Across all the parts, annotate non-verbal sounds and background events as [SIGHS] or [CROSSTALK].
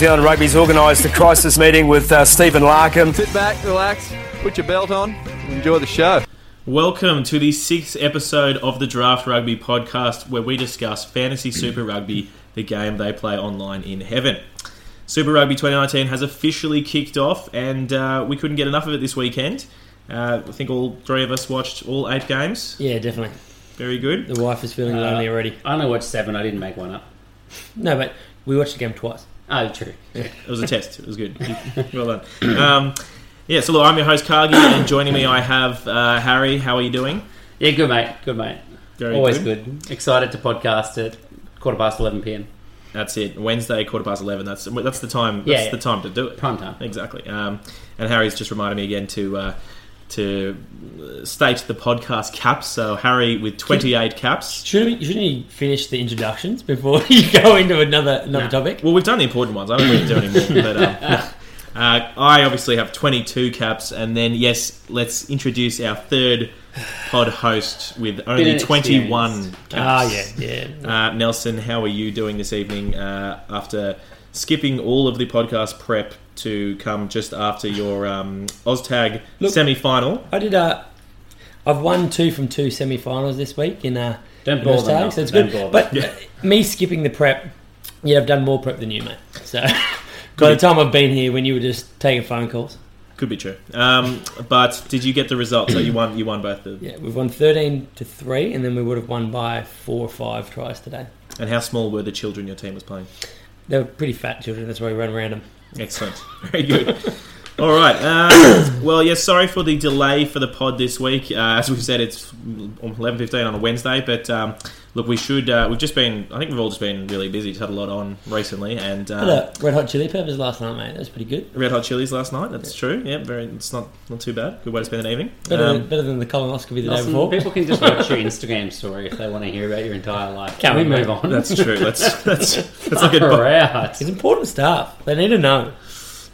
Zealand Rugby's organised a crisis meeting with uh, Stephen Larkham. Sit back, relax, put your belt on, enjoy the show. Welcome to the sixth episode of the Draft Rugby podcast, where we discuss fantasy Super Rugby, the game they play online in heaven. Super Rugby 2019 has officially kicked off, and uh, we couldn't get enough of it this weekend. Uh, I think all three of us watched all eight games. Yeah, definitely. Very good. The wife is feeling lonely already. I only watched seven. I didn't make one up. No, but we watched the game twice. Oh, true. It was a test. It was good. well done. Um, yeah, so look, I'm your host, Cargie, and joining me I have uh, Harry. How are you doing? Yeah, good mate. Good mate. Very Always good. good. Excited to podcast at quarter past eleven p.m. That's it. Wednesday, quarter past eleven. That's that's the time. That's Yeah, yeah. the time to do it. Prime time. Exactly. Um, and Harry's just reminded me again to uh, to state the podcast caps. So Harry with twenty eight caps. Shouldn't we, shouldn't you finish the introductions before [LAUGHS] you go into another another Nah. topic? Well, we've done the important ones. I don't really do any more. But um, [LAUGHS] uh, I obviously have twenty two caps, and then yes, let's introduce our third pod host with only twenty one experience. Ah, yeah, yeah. Uh, Nelson, how are you doing this evening uh, after skipping all of the podcast prep to come just after your um, OzTag Look- semi final? I did. Uh, I've won two from two semi-finals this week in uh, Don't in bore those them, so it's good. don't bore But uh, me skipping the prep, yeah, I've done more prep than you, mate. So [LAUGHS] by the time I've been here, when you were just taking phone calls, Could be true. Um, but did you get the result? So you won. You won both. The, yeah, we've won thirteen to three, and then we would have won by four or five tries today. And how small were the children your team was playing? They were pretty fat children. That's why we ran around them. Excellent. [LAUGHS] Very good. All right. Uh, [COUGHS] well, yes. sorry for the delay for the pod this week. Uh, as we've said, it's eleven fifteen on a Wednesday. But um, look, we should. Uh, we've just been. I think we've all just been really busy. Just had a lot on recently, and Had uh, a Red Hot Chili Peppers last night, mate. That was pretty good. Red Hot Chilies last night. That's true. Yeah, very. It's not not too bad. Good way to spend an evening. Better, Um, than, better than the colonoscopy the day Nelson, before. people can just watch your [LAUGHS] Instagram story if they want to hear about your entire life. Can't Can we we, move on? that's true. That's [LAUGHS] that's that's like a Far out. It's important stuff. They need to know.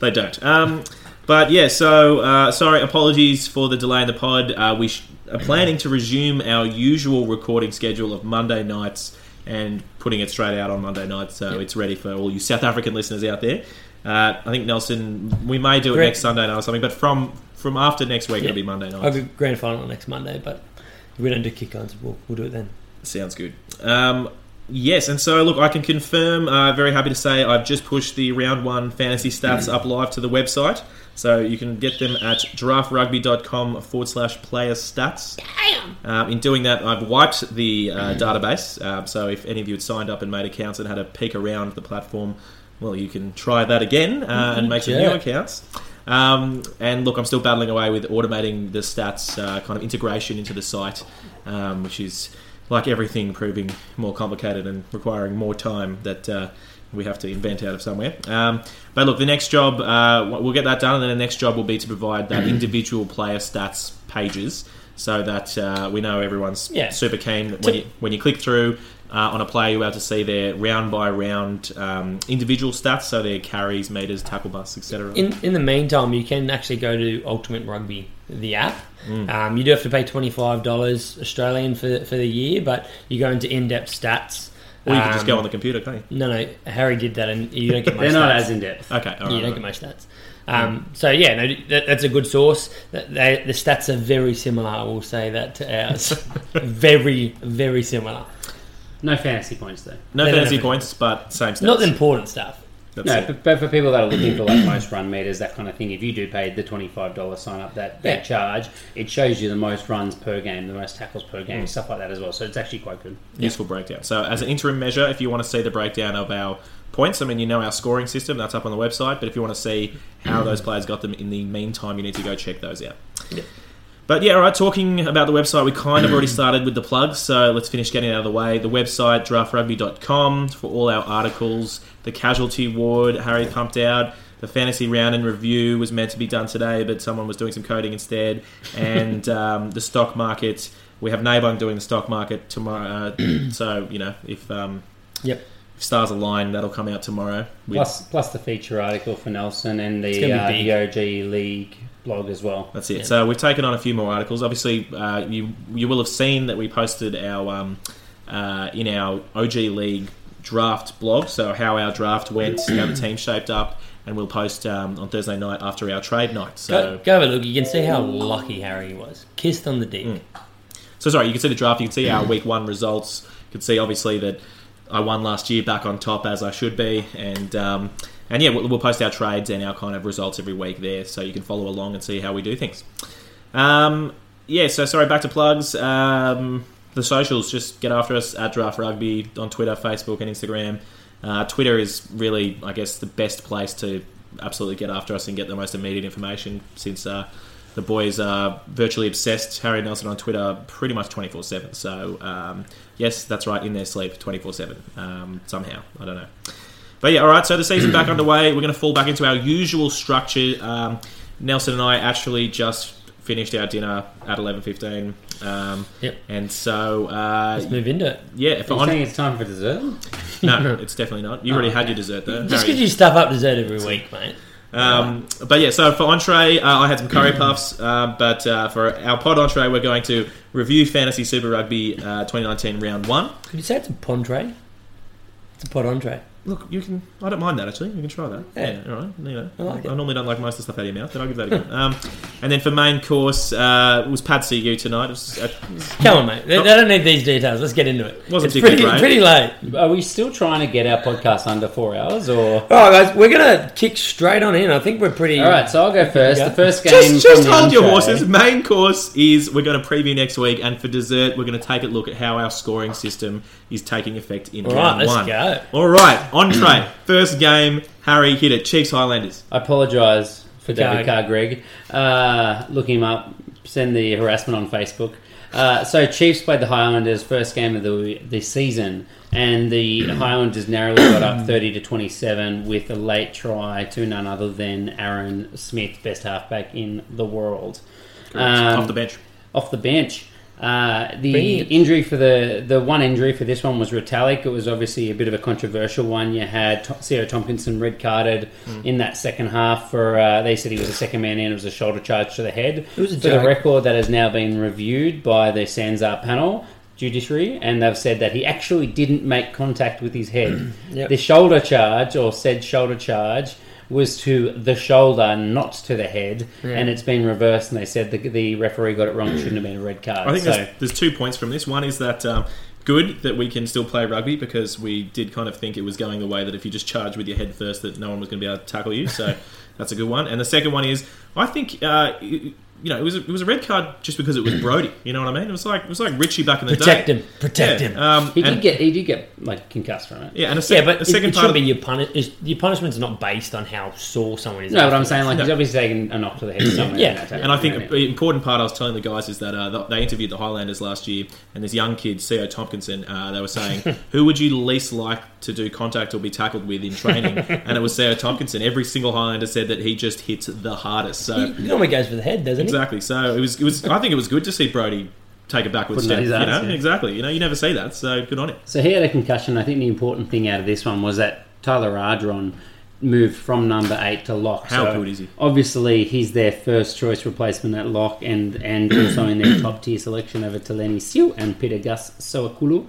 They don't. Um, but yeah, so uh, sorry, apologies for the delay in the pod. Uh, we sh- are planning to resume our usual recording schedule of Monday nights and putting it straight out on Monday night, so it's ready for all you South African listeners out there. Uh, I think Nelson, we may do it next Sunday night or something, but from from after next week, Yeah. it'll be Monday night. I'll be grand final next Monday, but if we don't do kick-ons, we'll, we'll do it then. Sounds good. Um, yes, and so look, I can confirm. Uh, very happy to say I've just pushed the round one fantasy stats up live to the website, so you can get them at draftrugby.com forward slash player stats. Um, in doing that, I've wiped the uh, database. Um, so if any of you had signed up and made accounts and had a peek around the platform, well, you can try that again uh, and make some new accounts. Um, and look, I'm still battling away with automating the stats uh, kind of integration into the site, um, which is like everything proving more complicated and requiring more time that uh, we have to invent out of somewhere. Um, but look, the next job, uh, we'll get that done, and then the next job will be to provide that individual player stats pages so that uh, we know everyone's Yeah. super keen when you, when you click through uh, on a player, you're able to see their round by round um, individual stats, so their carries, meters, tackle busts, etc. In in the meantime, you can actually go to Ultimate Rugby, the app. Mm. Um, you do have to pay twenty five dollars Australian for for the year, but you go into in depth stats. Or you can just Um, go on the computer, can't you? No, no, Harry did that, and you don't get [LAUGHS] my They're not as in depth. Okay, all right. you don't right. get my stats. Um, so yeah, no, that, that's a good source. They, the stats are very similar. I will say that to ours. [LAUGHS] very, very similar. No fantasy points though. No They don't fantasy have- points, but same stats. Not the important stuff. That's No, it. but, but for people that are looking for like most run meters, that kind of thing, if you do pay the twenty five dollar sign up that, that Yeah. charge, it shows you the most runs per game, the most tackles per game, Mm. stuff like that as well. So it's actually quite good. useful breakdown. So, as an interim measure, if you want to see the breakdown of our points, I mean, you know our scoring system, that's up on the website. But if you want to see how those players got them in the meantime, you need to go check those out. But yeah, all right, talking about the website, we kind of already started with the plugs, so let's finish getting it out of the way. The website, draftrugby.com, for all our articles. The casualty ward, Harry pumped out. The fantasy round and review was meant to be done today, but someone was doing some coding instead. And [LAUGHS] um, the stock market, we have Nabung doing the stock market tomorrow. Uh, so, you know, if, um, Yep. if stars align, that'll come out tomorrow. With, Plus, plus the feature article for Nelson and the gonna uh, be League blog as well. That's it. So we've taken on a few more articles. Obviously, uh, you you will have seen that we posted our um, uh, in our OG League draft blog. So how our draft went, how the team shaped up, and we'll post um, on Thursday night after our trade night. Go, So go have a look. You can see how lucky Harry was. Kissed on the dick. Mm. so sorry, you can see the draft. You can see our week one results. You can see obviously that I won last year, back on top as I should be, and. Um, and yeah, we'll, we'll post our trades and our kind of results every week there, so you can follow along and see how we do things. Um, yeah, so sorry, back to plugs. Um, the socials, just get after us at Draft Rugby on Twitter, Facebook, and Instagram. Uh, Twitter is really, I guess, the best place to absolutely get after us and get the most immediate information since uh, the boys are virtually obsessed. Harry Nelson on Twitter pretty much 24 7. So, um, yes, that's right, in their sleep 24 7. Um, somehow. I don't know. But yeah, all right. So the season back [CLEARS THROAT] underway. We're going to fall back into our usual structure. Um, Nelson and I actually just finished our dinner at eleven fifteen. Um, Yep. And so uh, Let's move into it. yeah, for Are you on, saying it's time for dessert? no, [LAUGHS] it's definitely not. You already had your dessert there. Just because you stuff up dessert every week, mate. Um, but yeah, so for entree, uh, I had some curry puffs. Uh, but uh, for our pod entree, we're going to review Fantasy Super Rugby uh, 2019 round one. Could you say it's a pondre? It's a pod entree. Look, you can. I don't mind that actually. You can try that. Yeah. all right. You know, I like it. normally don't like most of the stuff out of your mouth, but I'll give that a go. um, and then for main course, uh, it was Pad CU tonight. It was, uh, Come on, mate. They, they don't need these details. Let's get into it. Wasn't it's pretty, great. pretty late. Are we still trying to get our podcast under four hours, or? All right, guys, we're gonna kick straight on in. I think we're pretty. All right, so I'll go first. Yeah. The first game. just just from the hold your entree- horses. Main course is we're going to preview next week, and for dessert, we're going to take a look at how our scoring system is taking effect in All round right, let's one. go. All right, entree. First game, Harry hit it. Chiefs Highlanders. I apologise for David Carr, Greg. Uh, look him up. Send the harassment on Facebook. Uh, so Chiefs played the Highlanders first game of the the season, and the [CLEARS THROAT] Highlanders narrowly got up thirty to twenty seven with a late try to none other than Aaron Smith, best halfback in the world. Um, off the bench. off the bench. Uh, the injury for the the one injury for this one was Retallick. It was obviously a bit of a controversial one. You had Sio Tomkinson red carded in that second half for. Uh, they said he was a second man in. It was a shoulder charge to the head. It was a for the record that has now been reviewed by the Sanzar panel judiciary, and they've said that he actually didn't make contact with his head. [CLEARS THROAT] Yep. The shoulder charge, or said shoulder charge, was to the shoulder, not to the head, Yeah. and it's been reversed. And they said the, the referee got it wrong; it shouldn't have been a red card. I think so, there's, there's two points from this. One is that um, good that we can still play rugby because we did kind of think it was going the way that if you just charge with your head first, that no one was going to be able to tackle you. So [LAUGHS] that's a good one. And the second one is, I think. Uh, you know, it was a, it was a red card just because it was Brodie. You know what I mean? It was like it was like Richie back in the day. Protect day. him. Protect Yeah, him. Um, he and, did get he did get like concussed from it. yeah, and a sec- yeah, but the it, second it part should of be your punish. Your punishment's not based on how sore someone is. No, but I'm saying like No. he's obviously taken a knock to the head somewhere. Yeah, in that And I think you the important part I was telling the guys is that uh, th- they interviewed the Highlanders last year, and this young kid, Co Tomkinson, uh, they were saying, [LAUGHS] who would you least like to do contact or be tackled with in training? and it was Sio Tomkinson. Every single Highlander said that he just hits the hardest. So He normally goes for the head, doesn't exactly. So it was. It was. I think it was good to see Brodie take a backward Putting step. You know, yeah. exactly. You know, you never see that. So good on him. So he had a concussion. I think the important thing out of this one was that Tyler Ardron moved from number eight to lock. How So good is he? Obviously, he's their first choice replacement at lock, and and also in their top tier selection over Teleni Siu and Pita Gus Sowakula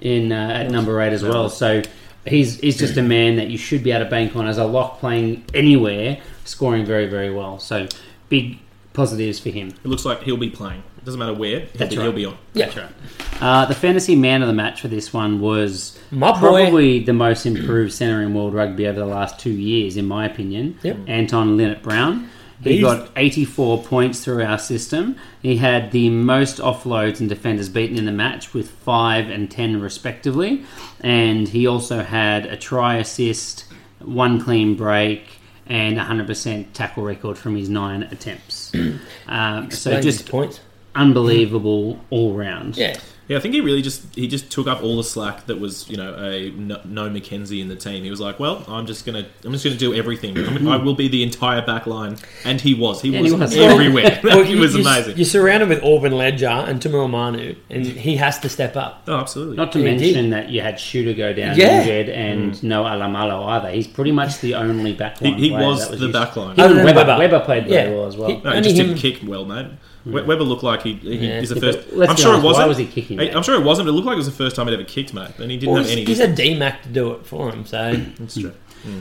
in uh, at number eight as well. So. He's, he's just a man that you should be able to bank on as a lock playing anywhere, scoring very, very well. So, big positives for him. It looks like he'll be playing. It doesn't matter where. He'll, That's be, right. he'll be on. Yeah. That's right. Uh, the fantasy man of the match for this one was My boy. probably the most improved centre in world rugby over the last two years, in my opinion. Yep. Anton Lienert-Brown. He He's- got 84 points through our system. He had the most offloads and defenders beaten in the match with 5 and 10 respectively. And he also had a try assist, one clean break, and 100% tackle record from his nine attempts. [CLEARS THROAT] um, so just points. unbelievable all round. Yeah. Yeah, I think he really just he just took up all the slack that was you know a no, no McKenzie in the team. He was like, well, I'm just gonna I'm just gonna do everything. I'm, I will be the entire back line, and he was. He And was, he was. everywhere. [LAUGHS] Well, [LAUGHS] he you- was you- amazing. You're surrounded with Orbyn Leger and Tumua Manu, and he has to step up. oh, absolutely. Not to He mention did. that you had Shooter go down Yeah. injured and mm. no Alamalo either. He's pretty much the only backline. He- he player was that the used. backline. Even Other than Weber, Weber. Weber played very Yeah. well as well. He- no, he just him- didn't kick well, mate. We- Weber looked like he, he Yeah. is the Yeah, first. let's I'm be sure honest, it wasn't. why was he kicking Hey, that? I'm sure it wasn't. But it looked like it was the first time he'd ever kicked, mate. And he didn't Well, have any. he's a D-Mac to do it for him, so That's true.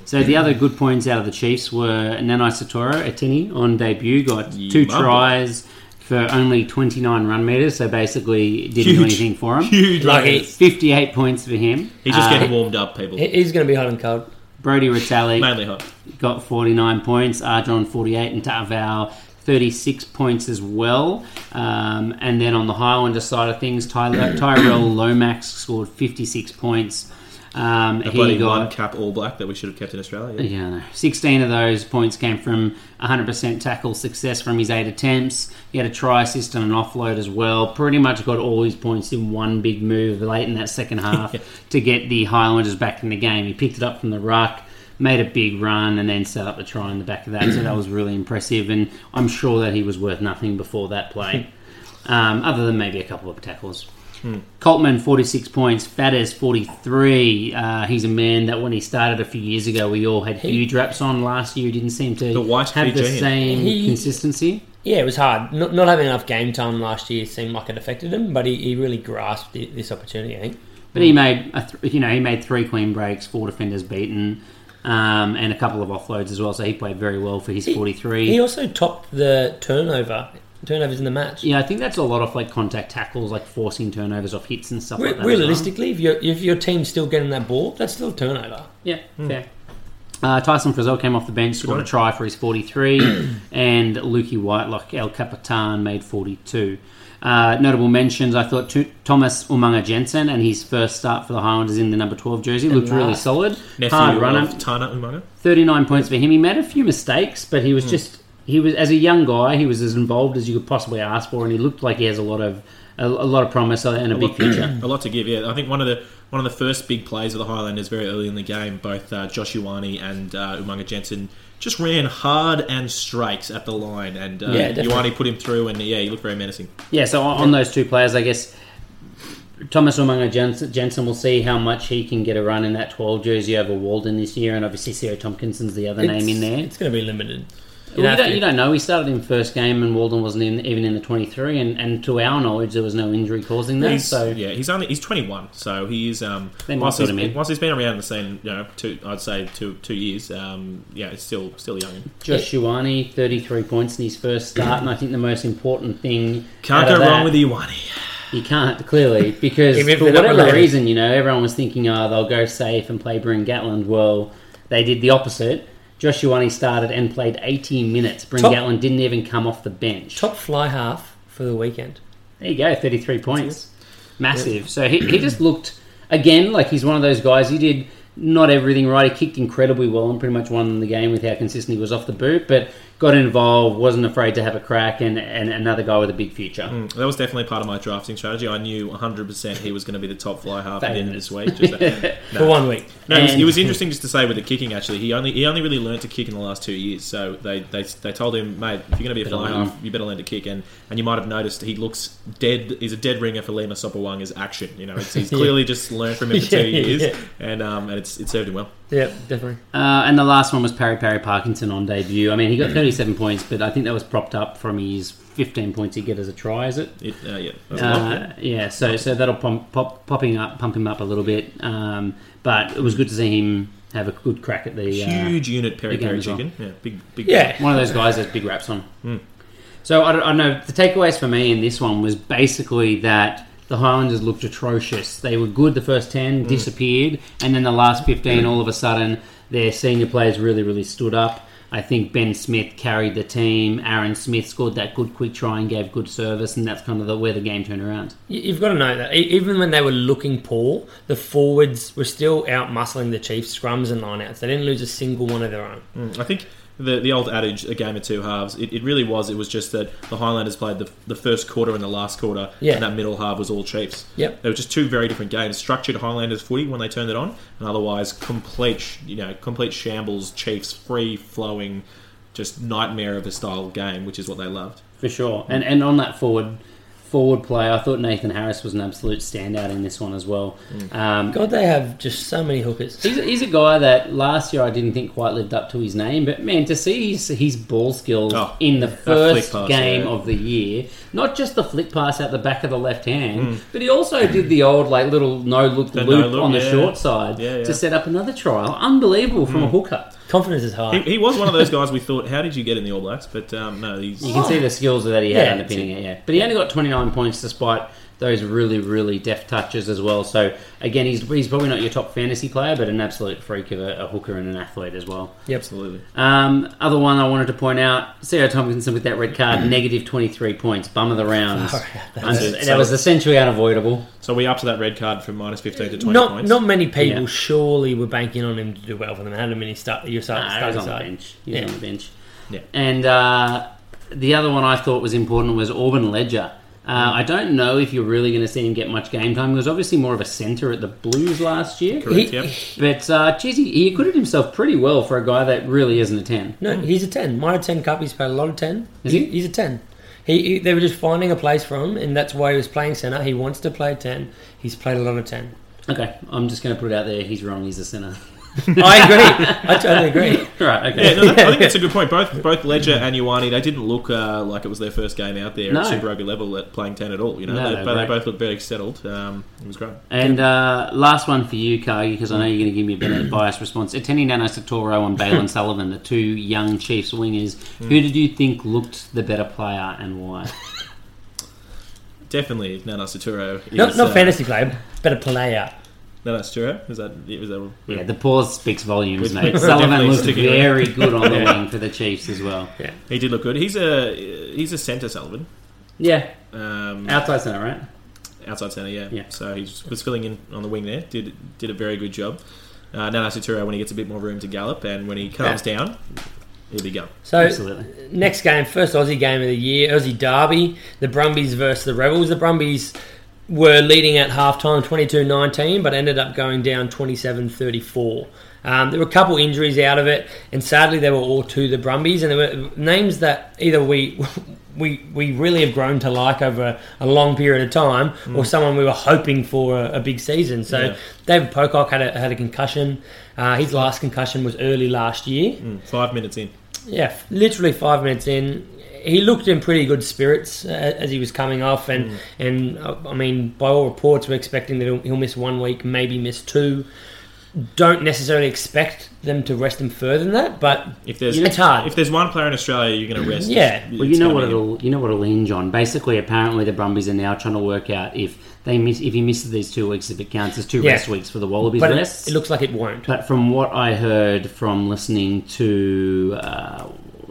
So the other good points out of the Chiefs were Nanai Satoro, Etini, on debut, got two Yeah. tries for only 29 run meters, so basically didn't do Huge. anything for him. Huge. Like Like he- 58 points for him. He's just Uh, getting warmed up, people. he- he's going to be hot and cold. Brodie Retallick Mainly hot. got 49 points, Ardron 48, and Ta'avao 36 points as well. Um, and then on the Highlander side of things, Tyler, Tyrell Lomax scored 56 points. Um, A he bloody got one cap all black that we should have kept in Australia. Yeah. I 16 of those points came from 100% tackle success from his eight attempts. He had a try assist and an offload as well. Pretty much got all his points in one big move late in that second half [LAUGHS] to get the Highlanders back in the game. He picked it up from the ruck, made a big run, and then set up the try in the back of that. So that was really impressive, and I'm sure that he was worth nothing before that play, um, other than maybe a couple of tackles. Coltman, 46 points. Fadders, 43. Uh, he's a man that when he started a few years ago, we all had huge raps on. Last year, he didn't seem to The white have the Fijian. same He- consistency. Yeah, it was hard. Not, not having enough game time last year seemed like it affected him, but he, he really grasped the, this opportunity. I think. But he made, a th- you know, he made three clean breaks, four defenders beaten, um, and a couple of offloads as well. So he played very well for his 43. He also topped the turnover turnovers in the match. yeah, I think that's a lot of like contact tackles, like forcing turnovers off hits and stuff Re- like that. as well. realistically, if your if your team's still getting that ball, that's still a turnover. Yeah, fair. Uh, Tyson Frizell came off the bench, scored a try for his 43, [COUGHS] and Lukey Whitelock, El Capitan, made 42. Uh, notable mentions, I thought tu- Thomas Umaga Jensen and his first start for the Highlanders in the number 12 jersey looked really solid. Nephew Hard runner. Tana Umaga. 39 points for him. He made a few mistakes, but he was just, he was, as a young guy, he was as involved as you could possibly ask for, and he looked like he has a lot of, a, a lot of promise and a big future. A lot to give, yeah. I think one of the one of the first big plays of the Highlanders very early in the game, both uh, Josh Ioane and uh, Umaga Jensen just ran hard and straight at the line, and uh, Yeah. Ioane put him through, and yeah, he looked very menacing. Yeah, so on, on those two players, I guess Thomas Umaga Jensen, Jensen will see how much he can get a run in that 12 jersey over Walden this year, and obviously Sio Tomkinson's the other name in there. It's going to be limited. Well, you, have don't, you don't know. He started in first game, and Walden wasn't in, even in the 23, and, and to our knowledge, there was no injury causing that. He's, so yeah, he's only he's 21, so he is. Um, They might once, put he's, him in. once he's been around the scene, you know, two, I'd say two two years. Um, yeah, it's still still young. Josh Ioane, 33 points in his first start, and I think the most important thing Can't out go of wrong that- with Ioane. You can't clearly [LAUGHS] because for whatever reason, you know, everyone was thinking, oh, they'll go safe and play Bryn Gatland. Well, they did the opposite. Josh Ioane started and played 18 minutes. Bryn Top- Gatland didn't even come off the bench. Top fly half for the weekend. There you go, 33 points. Massive. So he, he just looked, again, like he's one of those guys. He did not everything right. He kicked incredibly well and pretty much won the game with how consistent he was off the boot, but got involved, wasn't afraid to have a crack, and, and another guy with a big future. Mm, That was definitely part of my drafting strategy. I knew 100% he was going to be the top fly half at the end of this week. Just that- [LAUGHS] For one week. No, it was, it was interesting just to say with the kicking. Actually, he only he only really learned to kick in the last two years. So they they, they told him, mate, if you're going to be a Better fly half, you better learn to kick. And and you might have noticed he looks dead. He's a dead ringer for Lima Sopoaga's action. You know, it's, he's [LAUGHS] clearly just learned from him for [LAUGHS] two Yeah, years, yeah. and um and it's it served him well. Yeah, definitely. Uh, and the last one was Pari Pari Parkinson on debut. I mean, he got 37 points, but I think that was propped up from his 15 points he get as a try, is it? It, uh, yeah, that's a yeah. Uh, yeah, so so that'll pump, pop, popping up, pump him up a little bit. Um, but it was good to see him have a good crack at the uh, huge unit peri big game well. chicken. Yeah, big big. Yeah. one of those guys that has big raps on. So I don't, I don't know. The takeaways for me in this one was basically that the Highlanders looked atrocious. They were good the first ten, disappeared, and then the last fifteen, all of a sudden, their senior players really, really stood up. I think Ben Smith carried the team. Aaron Smith scored that good quick try and gave good service, and that's kind of the, where the game turned around. You- You've got to know that even when they were looking poor, the forwards were still out muscling the Chiefs scrums and lineouts. They didn't lose a single one of their own. Mm, I think the the old adage, a game of two halves. It, it really was. It was just that the Highlanders played the, the first quarter and the last quarter, Yeah. and that middle half was all Chiefs. Yep. They were just two very different games. Structured Highlanders footy when they turned it on, and otherwise complete, you know, complete shambles. Chiefs free flowing, just nightmare of a style game, which is what they loved. for sure. And and on that forward forward play, I thought Nathan Harris was an absolute standout in this one as well. Um, God, they have just so many hookers. He's, he's a guy that last year I didn't think quite lived up to his name, but man, to see his, his ball skills Oh, in the first pass, game yeah. of the year, not just the flick pass out the back of the left hand, but he also did the old like little no look Hmm. The loop no-look, on the yeah. short side Yeah, yeah. to set up another trial. Unbelievable from a Hmm. hooker. Confidence is high. He, he was one of those guys we thought, how did you get in the All Blacks? But um, no, he's You can see the skills that he had Yeah. underpinning it, yeah. But he only got 29 points despite those really, really deft touches as well. So, again, he's, he's probably not your top fantasy player, but an absolute freak of a, a hooker and an athlete as well. Yeah, absolutely. Um, other one I wanted to point out, Sarah Tomkinson with that red card, [CLEARS THROAT] negative 23 points, bum of the round. Far out, And that's it. that was essentially unavoidable. So we up to that red card from minus fifteen to twenty Not points. not many people Yeah. surely were banking on him to do well for them. Had him in start, your start, Nah, he was starting on the bench. He Yeah. on the bench. Yeah. And uh, the other one I thought was important was Orbyn Leger. Uh, I don't know if you're really going to see him get much game time. He was obviously more of a centre at the Blues last year. Correct. He- yep. But, uh, geez, he, he acquitted himself pretty well for a guy that really isn't a 10. No, he's a ten. Minor ten cup. He's played a lot of ten. Is he? He's a ten. He, he, they were just finding a place for him, and that's why he was playing centre. He wants to play ten. He's played a lot of ten. Okay, I'm just going to put it out there. He's wrong. He's a centre. [LAUGHS] [LAUGHS] I agree. I totally agree. [LAUGHS] right, okay. Yeah, no, that, I think that's a good point. Both both Leger and Ioane, they didn't look uh, like it was their first game out there No. at Super Rugby level at playing ten at all. You know, No, they, they're but they great. both looked very settled. Um, it was great. And uh, last one for you, Cargie, because I know you're going to give me a bit of biased response. Etene Nanai-Seturo and Bailyn [LAUGHS] Sullivan, the two young Chiefs wingers, Hmm. who did you think looked the better player and why? Definitely, Nanai-Seturo. Is, Not, not uh, fantasy player, better player. Nanai-Seturo is that? Was that? Yeah, the pause speaks volumes, With- mate. Sullivan definitely looked sticking very good on the wing for the Chiefs as well. Yeah, he did look good. He's a he's a centre Sullivan. Yeah, Um, outside centre, right? outside centre, yeah. Yeah. So he was filling in on the wing there. Did did a very good job. Uh, Nanai-Seturo when he gets a bit more room to gallop and when he calms down, he'll be going. So Absolutely. next game, first Aussie game of the year, Aussie Derby, the Brumbies versus the Rebels. The Brumbies were leading at halftime 22-19, but ended up going down 27-34. Um, there were a couple injuries out of it, and sadly they were all to the Brumbies, and there were names that either we [LAUGHS] we we really have grown to like over a long period of time, or someone we were hoping for a, a big season. So Yeah. David Pocock had a, had a concussion. Uh, his last concussion was early last year. Mm, five minutes in. Yeah, literally five minutes in, he looked in pretty good spirits uh, as he was coming off, and and uh, I mean, by all reports, we're expecting that he'll, he'll miss one week, maybe miss two. Don't necessarily expect them to rest him further than that, but If there's it's hard. if there's one player in Australia you're going to rest, Yeah. it's Well, you know gonna what it'll you know what it'll hinge on. Basically, apparently, the Brumbies are now trying to work out if they miss if he misses these two weeks, if it counts as two Yeah. rest weeks for the Wallabies but it, rests. it looks like it won't. But from what I heard from listening to uh,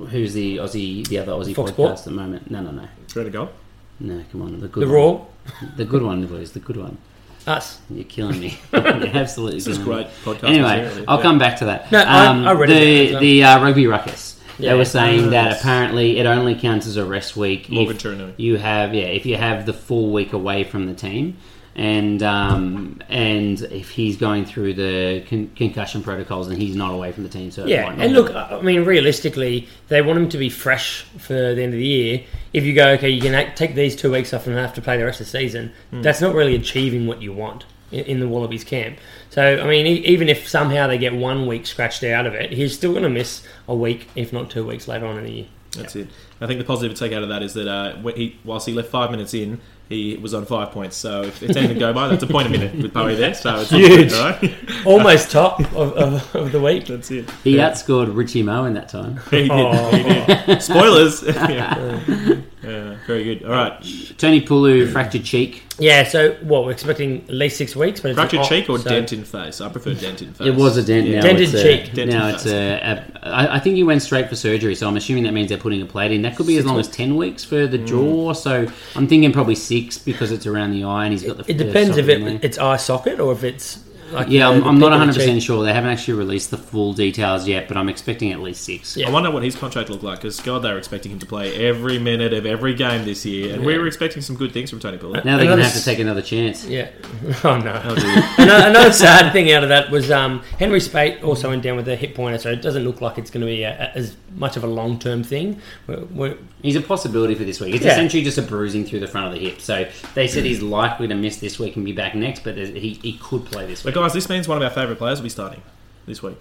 who's the Aussie, the other Aussie Fox podcast Sport? at the moment? No, no, no, Ready to go? no. Come on, the good, The one. Raw, the good one, boys, the good one. us. You're killing me. [LAUGHS] You're absolutely. This is killing me. great podcast. Anyway, material, I'll yeah. come back to that. No, I- I read it the as well. the uh, rugby ruckus. Yeah. They were saying that apparently it only counts as a rest week Morgan if Turinui. you have yeah if you have the full week away from the team. And um, and if he's going through the con- concussion protocols and he's not away from the team, so Yeah, and look, I mean, realistically, they want him to be fresh for the end of the year. If you go, okay, you can act- take these two weeks off and have to play the rest of the season, Hmm. that's not really achieving what you want in, in the Wallabies camp. So, I mean, e- even if somehow they get one week scratched out of it, he's still going to miss a week, if not two weeks later on in the year. That's it. I think the positive to take out of that is that uh, he, whilst he left five minutes in, he was on five points. So if it's anything to go by, that's a point a minute with Bowie there. So it's Huge. all right. [LAUGHS] Almost top of, of, of the week. That's it. he Yeah. outscored Richie Moe in that time. He did. Oh. He did. Oh. Spoilers. [LAUGHS] yeah. Yeah, very good. All right. Toni Pulu fractured cheek. Yeah, so what, we're expecting at least six weeks? but it's Fractured off, cheek or so- dent in face? I prefer dent in face. It was a dent. Yeah. Now Dented it's a, cheek. Dented now face. it's a, a. I I think he went straight for surgery, so I'm assuming that means they're putting a plate in. That could be as long as ten weeks for Mm. the jaw. So I'm thinking probably six because it's around the eye and he's got the. It the depends if socket in it, there. it's eye socket or if it's Like, Yeah, the- I'm, the I'm not 100 percent sure. They haven't actually released the full details yet, but I'm expecting at least six. Yeah. I wonder what his contract looked like because God, they were expecting him to play every minute of every game this year, and we were expecting some good things from Toni Pulu. Now they're going to have to take another chance. Yeah. [LAUGHS] Oh no. Oh, dear. [LAUGHS] another, another sad thing out of that was um, Henry Speight also went down with a hip pointer, so it doesn't look like it's going to be a, a- as much of a long term thing. We're, we're, He's a possibility for this week. It's Yeah. essentially just a bruising through the front of the hip. So they said he's likely to miss this week and be back next, but he, he could play this But week. guys, this means one of our favourite players will be starting this week.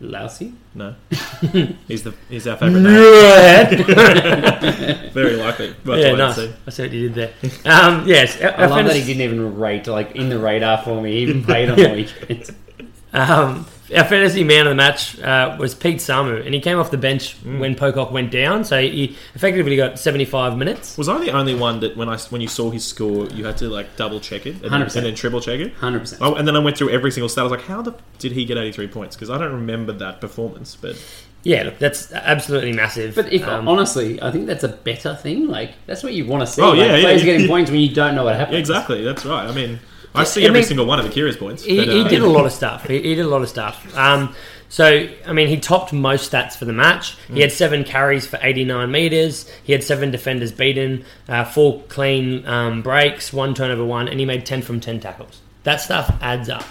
Lousy? No, [LAUGHS] he's the he's our favourite. name. [LAUGHS] Very likely. We'll have to wait and nice. see. I see what you did there. Um, yes, our, I our love that he didn't even rate like in the radar for me. He even played on the [LAUGHS] weekend. Um, our fantasy man of the match uh, was Pete Samu, and he came off the bench Mm. when Pocock went down, so he effectively got 75 minutes. Was I the only one that when I when you saw his score, you had to like double check it and, then, 100%. and then triple check it? Hundred percent. Oh, and then I went through every single stat. I was like, how the did he get eighty three points? Because I don't remember that performance. But Yeah, look, that's absolutely massive. But if Um, honestly, I think that's a better thing. Like that's what you want to see. Oh, like, yeah, yeah, players yeah. getting points when you don't know what happens. yeah, exactly, that's right. I mean, I see I every mean, single one of Akira's points. He, but, he uh, did a lot of stuff. He, he did a lot of stuff. Um, so, I mean, he topped most stats for the match. He had seven carries for 89 metres. He had seven defenders beaten, uh, four clean um, breaks, one turnover one, and he made 10 from 10 tackles. That stuff adds up.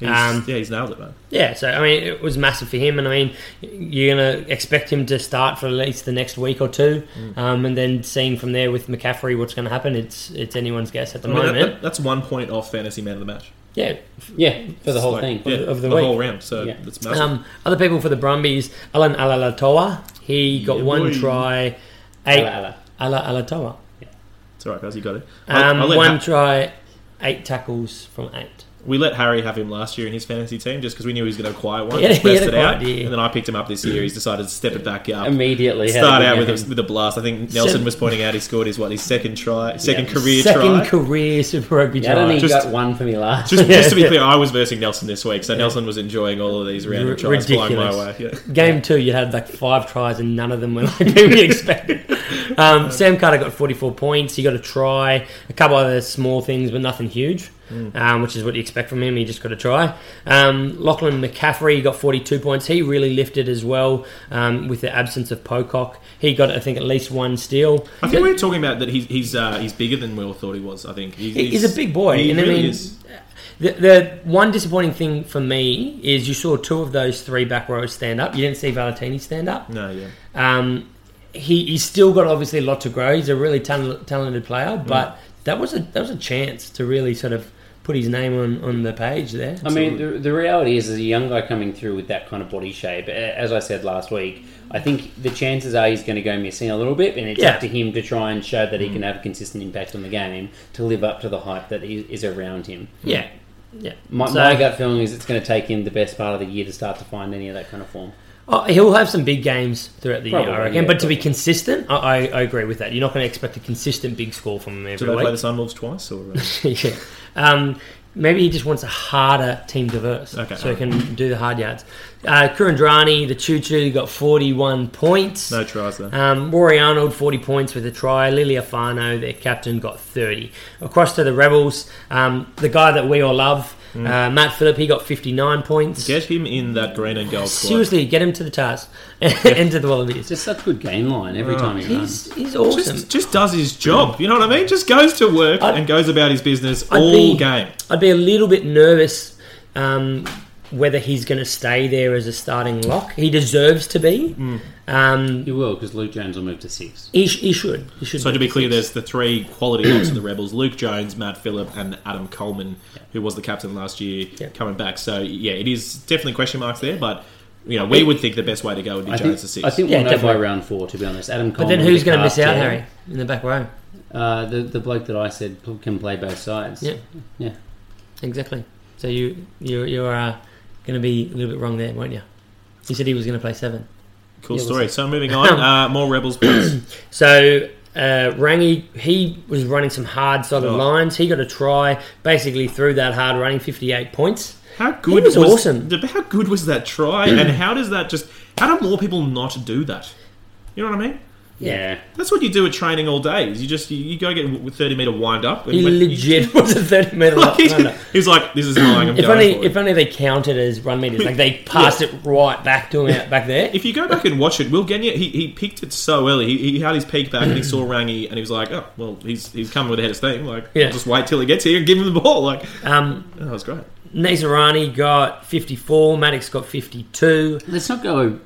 He's, um, yeah, he's nailed it, man. Yeah, so, I mean, it was massive for him. And, I mean, you're going to expect him to start for at least the next week or two. Um, and then seeing from there with McCaffrey what's going to happen, it's it's anyone's guess at the I mean, that- moment. that- that's one point off fantasy man of the match. yeah, Yeah, for the whole Like, thing. yeah, of the the, week. whole round. So Yeah. it's massive. Um, other people for the Brumbies, Allan Alaalatoa. He got Yeah, one boy. try, eight. Ala, ala. Ala Alatoa. it's all right, guys. You got it. I'll- Um, I'll one Ha- try, eight tackles from eight. We let Harry have him last year in his fantasy team just because we knew he was going to have a quiet one. Yeah, just he had rest a it out. quiet year. And then I picked him up this year. He's decided to step it back up. Immediately had Start a out with game. a, with a blast. I think Nelson Seven- was pointing out he scored his what his second try, second Yeah. career Second try. career Super Rugby Yeah, I don't try. think he Just- got one for me last. just, just to be clear, I was versing Nelson this week, so Nelson was enjoying all of these random R- tries flying my way. ridiculous. Yeah. Game two, you had like five tries and none of them were like [LAUGHS] we expected. Um, Sam Carter got 44 points. He got a try, a couple other small things, but nothing huge, um, which is what you expect from him. He just got a try. Um, Lachlan McCaffrey got 42 points. He really lifted as well um, with the absence of Pocock. He got, I think, at least one steal. I think we were talking about that he's he's uh, he's bigger than we all thought he was. I think he's, He- he's a big boy, He and I really mean- is. The, the one disappointing thing for me is you saw two of those three back rows stand up. You didn't see Valetini stand up. No, yeah. Um, he, he's still got obviously a lot to grow. He's a really talent, talented player, but that was a that was a chance to really sort of put his name on, on the page there. I mean, the, the reality is, as a young guy coming through with that kind of body shape, as I said last week, I think the chances are he's going to go missing a little bit, and it's Yeah. up to him to try and show that he can have a consistent impact on the game to live up to the hype that is, is around him. yeah, yeah. My, So- my gut feeling is it's going to take him the best part of the year to start to find any of that kind of form. Oh, he'll have some big games throughout the year, I reckon. yeah, but to be consistent, I, I, I agree with that. You're not going to expect a consistent big score from him Do every they week. play the Sunwolves twice or? Uh, [LAUGHS] yeah. Um, maybe he just wants a harder team to verse, Okay. so he can do the hard yards. Uh, Kuridrani, the Choo Choo, got 41 points. no tries though. Um, Rory Arnold, 40 points with a try. Lealiifano, their captain, got 30. Across to the Rebels, um, the guy that we all love, uh, Matt Phillip, he got 59 points. Get him in that green and gold squad. Seriously, get him to the Tars [LAUGHS] and to the Wallabies. It's just such good game line every Oh. time he runs. He's, he's awesome. Just, just does his job. You know what I mean? Just goes to work I'd- and goes about his business I'd all be- game. I'd be a little bit nervous um, whether he's going to stay there as a starting lock. He deserves to be. Mm. Um, He will, because Luke Jones will move to six. he, sh- he should. He should. So to be clear, there's the three quality [CLEARS THROAT] locks of the Rebels: Luke Jones, Matt Phillip, and Adam Coleman, who was the captain last year, Yeah. coming back. So yeah, it is definitely question marks there, but you know we would think the best way to go would be I Jones think, to six. I think Yeah, we'll know by round four, to be honest. Adam But then who's going to miss out, down. Harry, in the back row? Uh, the, the bloke that I said can play both sides. Yeah. Yeah. Exactly. So you you you're uh, going to be a little bit wrong there, won't you? You said he was going to play seven. Cool story. So moving [COUGHS] on, uh, more Rebels. [COUGHS] So uh, Rangi, he was running some hard solid Oh. lines. He got a try, basically through that hard running, 58 points. How good was awesome. How good was that try? [COUGHS] and how does that just? How do more people not do that? You know what I mean? Yeah. That's what you do at training all day. is You just you, you go get a thirty meter wind up. and He when- legit [LAUGHS] was a 30 metre Like, like, [LAUGHS] runner. he's like, this is mine. I'm If going only, for it. if only they counted as run meters, like they [LAUGHS] passed it right back to him out back there. If you go back and watch it, Will Genia, he, he peaked it so early. He, he had his peak back and he saw [CLEARS THROAT] Rangi and he was like, oh, well, he's he's coming with the head of steam. Like, Yeah. I'll just wait till he gets here and give him the ball. Like, Um, oh, that was great. Naisarani got 54, Maddocks got 52. Let's not go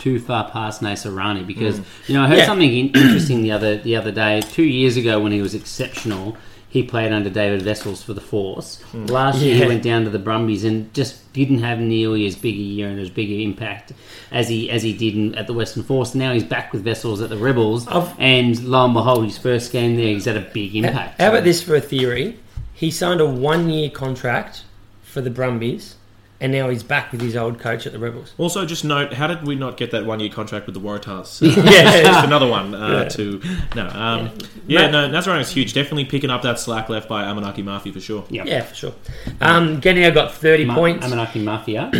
too far past Naisarani because mm. you know I heard Yeah. something interesting the other the other day. Two years ago, when he was exceptional, he played under David Wessels for the Force. Mm. Last year, he went down to the Brumbies and just didn't have nearly as big a year and as big an impact as he as he did in, at the Western Force. Now he's back with Wessels at the Rebels, I've- and lo and behold, his first game there, he's had a big impact. How about this for a theory? He signed a one year contract for the Brumbies, and now he's back with his old coach at the Rebels. Also, just note, how did we not get that one year contract with the Waratahs? [LAUGHS] Yeah. Just another one uh, Yeah. to no. Um, yeah, Ma- no, Naisarani is huge. Definitely picking up that slack left by Amanaki Mafi for sure. Yep. Yeah, for sure. Um, Genia got 30 Ma- points. Amanaki Mafia.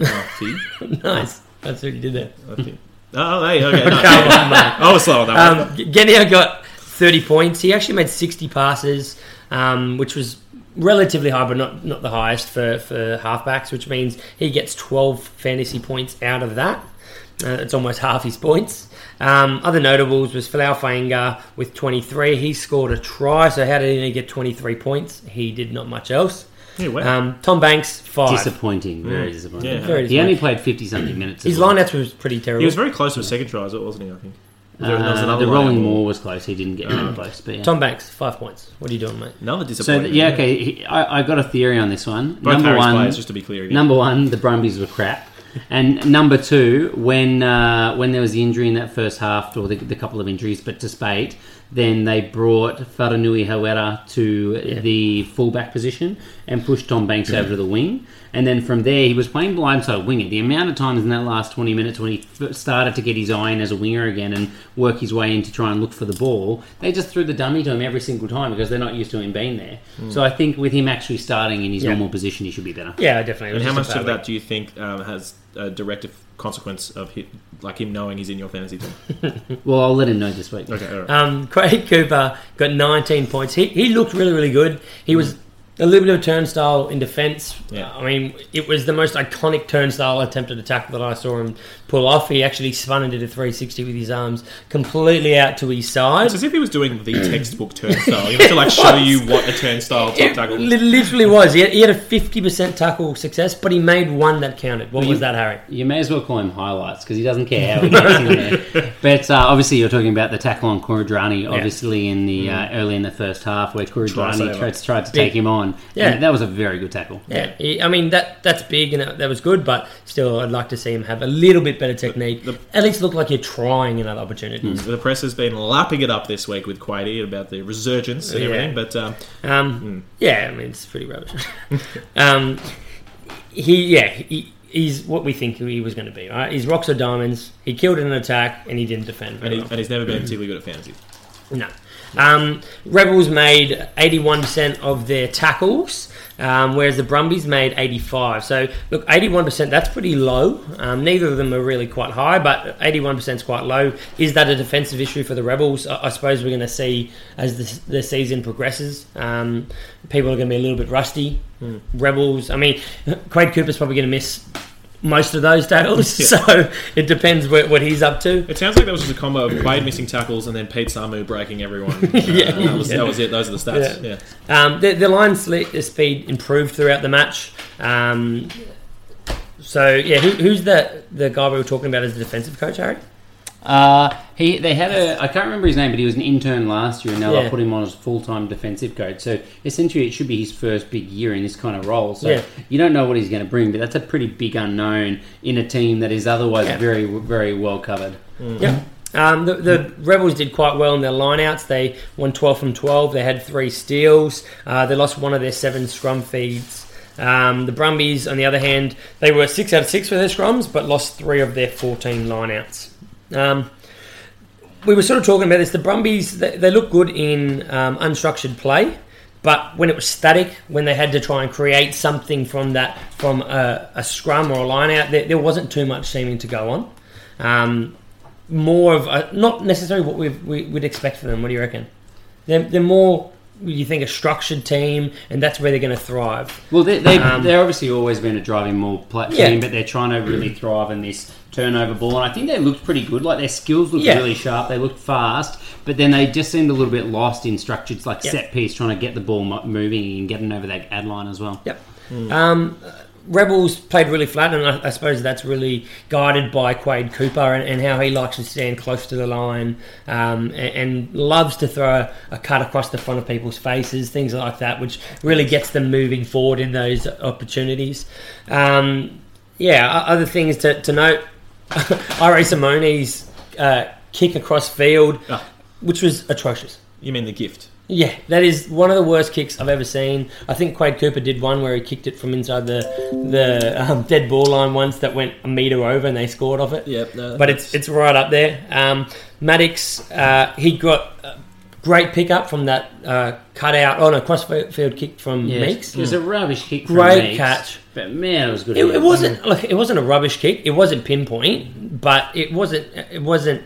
Oh, [COUGHS] [LAUGHS] nice. That's what you did there. I. Oh, hey, okay. No, [LAUGHS] on. I was slow on that one. Um, Genia got 30 points. He actually made 60 passes, um, which was relatively high, but not, not the highest for, for halfbacks, which means he gets 12 fantasy points out of that. Uh, it's almost [LAUGHS] half his points. Um, other notables was Folau Fainga'a with 23. He scored a try, so how did he only get 23 points? He did not much else. Yeah, wow. Um, Tom Banks, five. disappointing, very disappointing. Yeah. Very He only played fifty something minutes. His as well. lineouts was pretty terrible. he was very close to a second try, wasn't he? I think. There- there Uh, the rolling out. more was close. He didn't get very close. But yeah. Tom Banks, five points. What are you doing, mate? Another so disappointment. th- yeah, okay. He, I, I got a theory on this one. Both number Harry's one, players, just to be clear. Again. number one, the Brumbies were crap. And number two, when uh, when there was the injury in that first half, or the, the couple of injuries, but to Speight, then they brought Wharenui Hawera to Yeah. the fullback position and pushed Tom Banks over to the wing. And then from there, he was playing blindside winger. The amount of times in that last 20 minutes when he started to get his eye in as a winger again and work his way in to try and look for the ball, they just threw the dummy to him every single time because they're not used to him being there. So I think with him actually starting in his Yeah. normal position, he should be better. Yeah, definitely. And how much of bad that do you think um, has a direct consequence of hi like him knowing he's in your fantasy team? [LAUGHS] Well, I'll let him know this week. Okay, all right. Um, Quade Cooper got 19 points. He, he looked really, really good. He was a little bit of a turnstile in defence. Yeah. I mean, it was the most iconic turnstile attempted attack that I saw him pull off. He actually spun and did a 360 with his arms completely out to his side. It's as if he was doing the textbook turnstile. You have to like show you what a turnstile top It tackle. li- literally was. He had, he had a 50% tackle success, but he made one that counted. What Well, was you- that, Harry? You may as well call him highlights because he doesn't care how he [LAUGHS] gets in there. But uh, obviously, you're talking about the tackle on Kuridrani, obviously in the uh, early in the first half where Try tried, tried to take him on. Yeah. And that was a very good tackle. Yeah, he, I mean that that's big and that, that was good, but still, I'd like to see him have a little bit better technique. the- At least look like you're trying another opportunity. The press has been lapping it up this week with Quadey about the resurgence and Yeah. everything, but um, Um, Yeah, I mean it's pretty rubbish. [LAUGHS] um, he, yeah, he, he's what we think he was going to be. Right? He's rocks or diamonds. He killed in an attack and he didn't defend and, he, well. and he's never been [CLEARS THROAT] particularly good at fantasy. No. Um, Rebels made 81% of their tackles, um, whereas the Brumbies made 85. So, look, 81%, that's pretty low. Um, neither of them are really quite high, but 81% is quite low. Is that a defensive issue for the Rebels? I, I suppose we're going to see as the, the season progresses. Um, people are going to be a little bit rusty. Rebels, I mean, Quade Cooper's probably going to miss most of those tackles, [LAUGHS] Yeah. so it depends what, what he's up to. It sounds like that was just a combo of Quade missing tackles and then Pete Samu breaking everyone. [LAUGHS] Uh, Yeah. that, was, that was it. Those are the stats. Yeah. Yeah. Um, the, the line sli- speed improved throughout the match. Um, so yeah, who, who's the the guy we were talking about as the defensive coach, Harry? Uh, he they had a I can't remember his name, but he was an intern last year, and now Yeah. they put him on as full time defensive coach. So essentially, it should be his first big year in this kind of role. So Yeah. you don't know what he's going to bring, but that's a pretty big unknown in a team that is otherwise Yeah. very very well covered. Yeah. Um, the, the Rebels did quite well in their lineouts. They won 12 from 12. They had three steals. Uh, they lost one of their seven scrum feeds. Um, the Brumbies, on the other hand, they were six out of six for their scrums, but lost three of their 14 lineouts. Um, we were sort of talking about this. The Brumbies, they, they look good in um, unstructured play, but when it was static, when they had to try and create something from that, from a, a scrum or a line out, there, there wasn't too much seeming to go on. Um, more of a, not necessarily what we would expect from them. What do you reckon? They're, they're more you think a structured team, and that's where they're going to thrive. Well, they, they, Um, they're obviously always been a driving more pla Yeah. team, but they're trying to really thrive in this turnover ball. And I think they looked pretty good. Like their skills looked Yeah. really sharp. They looked fast, but then they just seemed a little bit lost in structured, like Yeah. set piece, trying to get the ball moving and getting over that ad line as well. Yep. Um, Rebels played really flat, and I, I suppose that's really guided by Quade Cooper and, and how he likes to stand close to the line um, and, and loves to throw a, a cut across the front of people's faces, things like that, which really gets them moving forward in those opportunities. Um, yeah, other things to, to note [LAUGHS] Irae Simone's uh, kick across field, Ah. which was atrocious. You mean the gift? Yeah, that is one of the worst kicks I've ever seen. I think Quade Cooper did one where he kicked it from inside the the um, [LAUGHS] dead ball line once that went a meter over and they scored off it. Yep. No, But it's it's right up there. Um, Maddocks, uh, he got a great pickup from that uh, cutout. Oh no, crossfield kick from Yeah, Meakes. it was a rubbish kick. From Great Meakes, catch. but man, it was good. It, it wasn't look. It wasn't a rubbish kick. It wasn't pinpoint, but it wasn't. It wasn't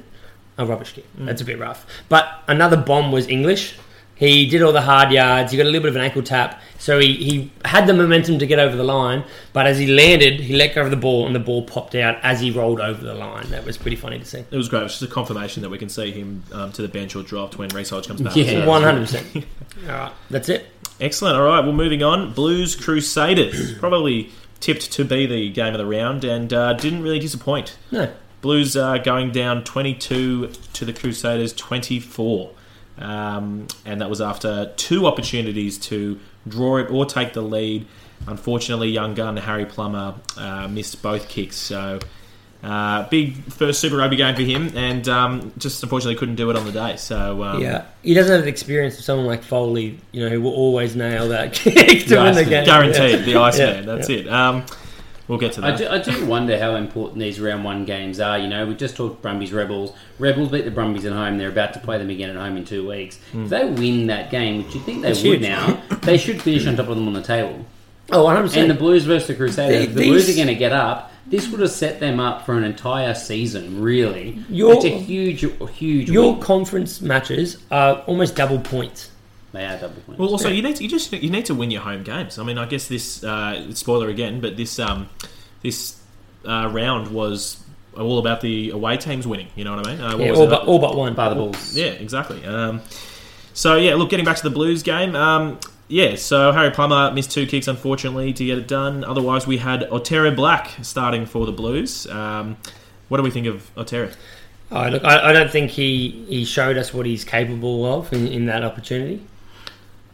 a rubbish kick. That's a bit rough. But another bomb was English. He did all the hard yards. He got a little bit of an ankle tap, so he, he had the momentum to get over the line. But as he landed, he let go of the ball, and the ball popped out as he rolled over the line. That was pretty funny to see. It was great. It was just a confirmation that we can see him um, to the bench or dropped when Reece Hodge comes back. Yeah. One hundred percent. [LAUGHS] All right, that's it. Excellent. All right, well, moving on. Blues Crusaders [CLEARS THROAT] probably tipped to be the game of the round and uh, didn't really disappoint. No, Blues uh, going down 22 to the Crusaders 24. Um, and that was after two opportunities to draw it or take the lead. Unfortunately, young gun Harry Plummer uh, missed both kicks. So, uh, big first Super Rugby game for him, and um, just unfortunately couldn't do it on the day. So, um, yeah, he doesn't have the experience of someone like Foley, you know, who will always nail that [LAUGHS] kick to win the game. guaranteed the Iceman. Yeah, That's it. We'll get to I that. do, I do wonder how important these round one games are. You know, we just talked Brumbies Rebels. Rebels beat the Brumbies at home. They're about to play them again at home in two weeks. Hmm. If they win that game, which you think they It's would huge. now, they should finish on top of them on the table. Oh, 100%. And the Blues versus the Crusaders, They- the Blues are going to get up. This would have set them up for an entire season. Really, Your- it's a huge, huge. Your win. conference matches are almost double points. They are double points. Well, also you need to, you just you need to win your home games. I mean, I guess this uh, spoiler again, but this um, this uh, round was all about the away teams winning. You know what I mean? Uh, what Yeah, was all but, all but one. By the Bulls. Yeah, exactly. Um, so yeah, look, getting back to the Blues game. Um, yeah, so Harry Plummer missed two kicks, unfortunately, to get it done. Otherwise, we had Otere Black starting for the Blues. Um, what do we think of Otere? Oh, look, I, I don't think he, he showed us what he's capable of in, in that opportunity.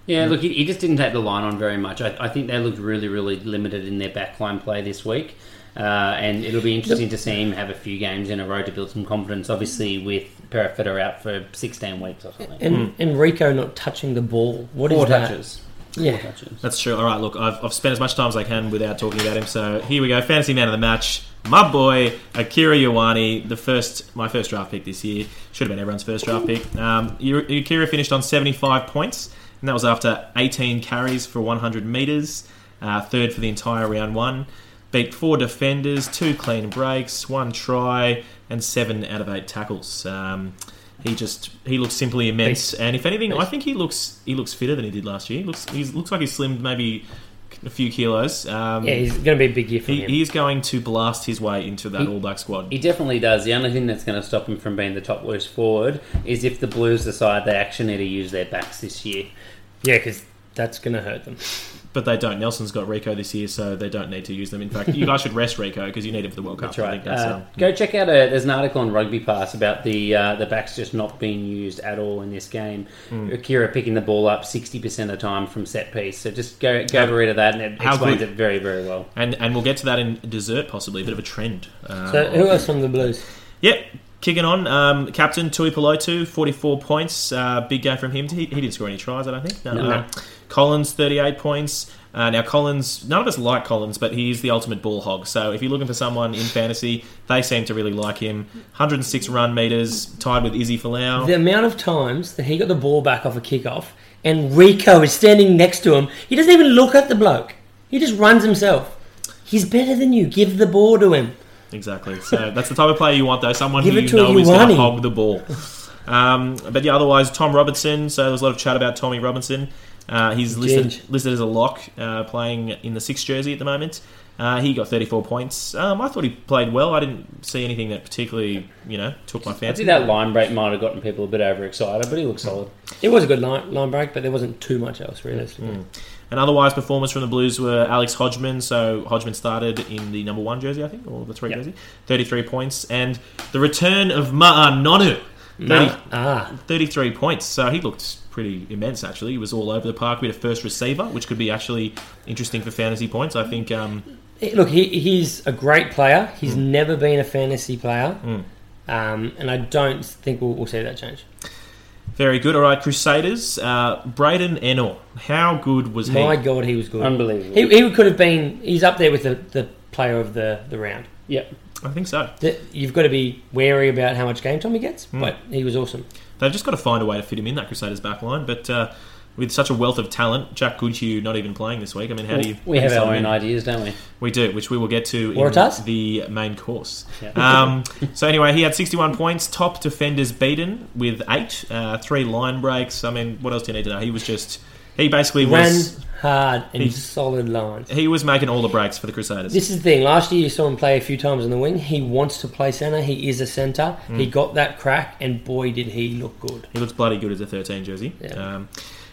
Yeah, look, he, he just didn't take the line on very much. I, I think they looked really, really limited in their backline play this week. Uh, and it'll be interesting to see him have a few games in a row to build some confidence. Obviously, with Perofeta out for 16 weeks or something. And, and Rieko not touching the ball. What is Four that? touches. Yeah. Four touches. That's true. All right, look, I've, I've spent as much time as I can without talking about him. So here we go. Fantasy man of the match, my boy Akira Ioane, the first, my first draft pick this year. Should have been everyone's first draft pick. Um, Akira finished on 75 points, and that was after 18 carries for 100 meters, uh, third for the entire round one. Beat four defenders, two clean breaks, one try, and seven out of eight tackles. Um, he just he looks simply immense, and if anything, I think he looks he looks fitter than he did last year. He looks he looks like he's slimmed maybe a few kilos. Um, Yeah, he's going to be a big year for he, him. he is going to blast his way into that He- All Black squad. He definitely does. The only thing that's going to stop him from being the top loose forward is if the Blues decide they actually need to use their backs this year. yeah, because that's going to hurt them. but they don't. Nelson's got Rieko this year, so they don't need to use them. In fact, you guys should rest Rieko because you need him for the World Cup. That's I right. think that's, Uh, um, go check out a. There's an article on Rugby Pass about the uh, the backs just not being used at all in this game. Hmm. Akira picking the ball up sixty percent of the time from set piece. So just go go have a read of that, and it How explains good- it very very well. and and we'll get to that in dessert possibly a bit of a trend. Um, So who else from the Blues? Yeah, kicking on. Um, Captain Tuipulotu, 44 points. Uh, big game from him. He, he didn't score any tries, I don't think. No. No. Uh, Collins, 38 points. Uh, now, Collins, none of us like Collins, but he is the ultimate ball hog. So if you're looking for someone in fantasy, they seem to really like him. 106 run meters, tied with Izzy Folau. The amount of times that he got the ball back off a kickoff and Rieko is standing next to him, he doesn't even look at the bloke. He just runs himself. He's better than you. Give the ball to him. Exactly. So [LAUGHS] that's the type of player you want, though. Someone who you to know is going to hog the ball. Um, but yeah, otherwise, Tom Robertson. So there was a lot of chat about Tommy Robinson. Uh, he's listed, listed as a lock, uh, playing in the sixth jersey at the moment. Uh, he got 34 points. Um, I thought he played well. I didn't see anything that particularly, you know, took my fancy. I think that line break might have gotten people a bit overexcited, but he looked solid. It was a good line, line break, but there wasn't too much else realistically. And otherwise, performers from the Blues were Alex Hodgman. So Hodgman started in the number one jersey, I think, or the three Yep. jersey. 33 points. And the return of Ma'a Nonu. 30, Ah, 33 points. So he looked pretty immense, actually. He was all over the park. We had a first receiver, which could be actually interesting for fantasy points. I think um, look, he, he's a great player. He's Hmm. never been a fantasy player, um, and I don't think we'll, we'll see that change. very good. All right, Crusaders. Uh, Braydon Ennor. How good was he? My God, he was good. Unbelievable. He, he could have been. He's up there with the, the player of the, the round. Yep. I think so. You've got to be wary about how much game time he gets, Hmm. but he was awesome. They've just got to find a way to fit him in that Crusaders back line. But uh, with such a wealth of talent, Jack Goodhue not even playing this week. I mean, how do you. we have our own ideas, don't we? We do, which we will get to in Waratahs? the main course. Yeah. Um, so anyway, he had 61 points, top defenders beaten with eight, uh, three line breaks. I mean, what else do you need to know? He was just he basically Ran was hard and He's- solid lines. he was making all the breaks for the Crusaders. This is the thing. Last year, you saw him play a few times on the wing. He wants to play centre. He is a centre. Hmm. He got that crack, and boy, did he look good. He looks bloody good as a 13 jersey. Yeah. Um,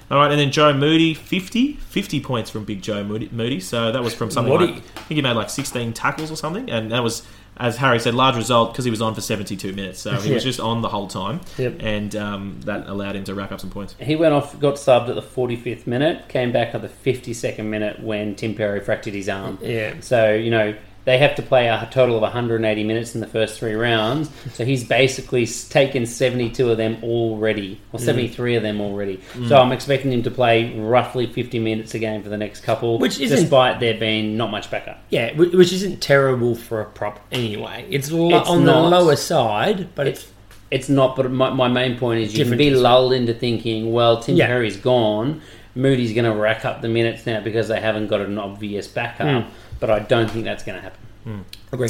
all right, and then Joe Moody, 50, 50 points from Big Joe Moody. Moody. So that was from something Moody. like, I think he made like 16 tackles or something. And that was, as Harry said, large result because he was on for 72 minutes. So he was just on the whole time. Yep. And um, that allowed him to rack up some points. He went off, got subbed at the 45th minute, came back at the 52nd minute when Tim Perry fractured his arm. Yeah. So, you know, they have to play a total of 180 minutes in the first three rounds. So he's basically taken 72 of them already, or mm. 73 of them already. Mm. So I'm expecting him to play roughly 50 minutes a game for the next couple, Which isn't- despite there being not much backup. Yeah, which isn't terrible for a prop anyway. It's, lo- It's on not. the lower side, but it's It's it's not, but my, my main point is you can be lulled into thinking, well, Tim Yeah. Perry's gone. Moody's going to rack up the minutes now because they haven't got an obvious backup. Hmm. But I don't think that's going to happen. agree.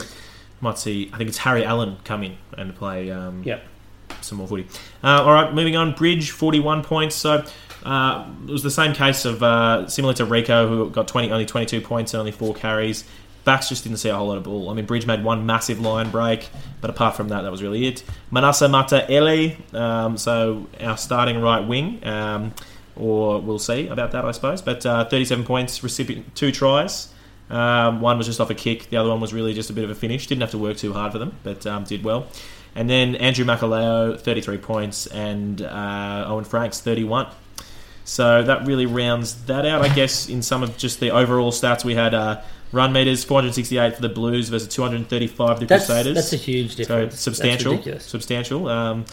Might see, I think it's Harry Allen come in and play um, Yep. some more footy. Uh, all right, moving on. Bridge, 41 points. So uh, it was the same case of uh, similar to Rieko, who got 20, only 22 points and only four carries. Backs just didn't see a whole lot of ball. I mean, Bridge made one massive line break, but apart from that, that was really it. Manasa Mataele, um, so our starting right wing, um, or we'll see about that, I suppose. But uh, 37 points, recipient two tries. Um, one was just off a kick. The other one was really just a bit of a finish. Didn't have to work too hard for them, but um, did well. And then Andrew Makalio, 33 points, and uh, Owen Franks, 31. So that really rounds that out. I guess in some of just the overall stats, we had uh, run meters 468 for the Blues versus 235 for the That's, Crusaders. that's a huge difference. it's substantial. Substantial. Um,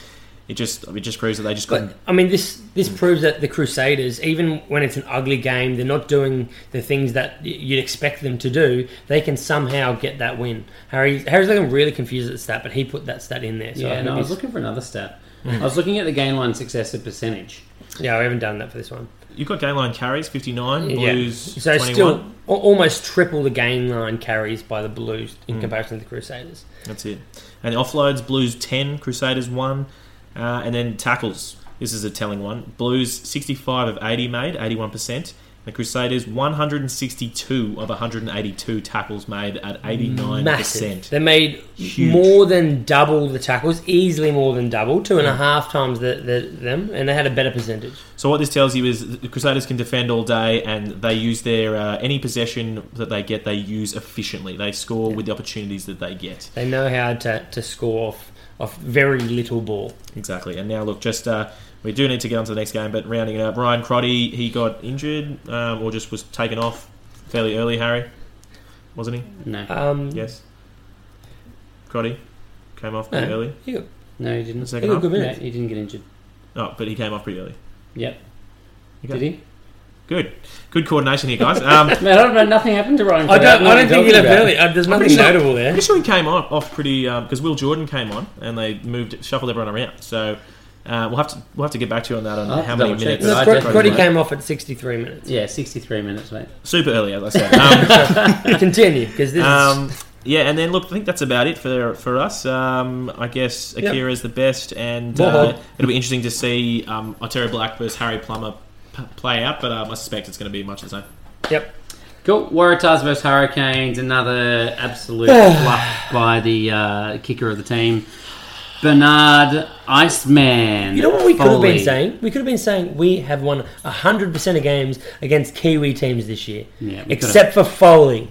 it just it just proves that they just couldn't. But I mean, this this proves that the Crusaders, even when it's an ugly game, they're not doing the things that you'd expect them to do. They can somehow get that win. Harry Harry's looking really confused at the stat, but he put that stat in there. So yeah, I no, I was looking for another stat. I was looking at the game line successor percentage. yeah, we haven't done that for this one. You've got game line carries 59, Yeah. Blues So 21. still almost triple the game line carries by the Blues in Hmm. comparison to the Crusaders. That's it. And offloads, Blues 10, Crusaders 1. Uh, and then tackles. This is a telling one. Blues 65 of 80 made, 81%. The Crusaders 162 of 182 tackles made at 89%. Massive. They made Huge. more than double the tackles, easily more than double, two and a half times the, the, them, and they had a better percentage. So what this tells you is the Crusaders can defend all day, and they use their uh, any possession that they get, they use efficiently. They score with the opportunities that they get. They know how to, to score off, off very little ball. Exactly. And now look, just uh, we do need to get on to the next game, but rounding it up, Ryan Crotty, he got injured um, or just was taken off fairly early. Harry, wasn't he? No, Um, Yes. Crotty came off no, pretty early. he got, no, he didn't. he second got half. good No, he didn't get injured. Oh, but he came off pretty early. Yep. Okay. Did he? Good, good coordination here, guys. Um, [LAUGHS] Man, I don't know. Nothing happened to Ryan. I don't, I don't think he left early. Uh, there's I'm nothing pretty sure- notable there. pretty sure he came off, off pretty because Will Jordan came on and they moved shuffled everyone around. So uh, we'll have to we'll have to get back to you on that on I'll have how many minutes. that. No, I Cro- definitely Crotty won't. came off at 63 minutes. Yeah, 63 minutes, mate. Super early, as I said. [LAUGHS] Um, Continue, because this Um, yeah, and then look, I think that's about it for for us. Um, I guess Yep. Akira is the best, and uh, it'll be interesting to see um, Otere Black versus Harry Plummer p- play out. But um, I suspect it's going to be much the same. Yep. Cool. Waratahs versus Hurricanes. Another absolute [SIGHS] fluff by the uh, kicker of the team, Bernard Iceman. You know what we could have been saying? We could have been saying we have won 100% of games against Kiwi teams this year. Yeah, except for Foley.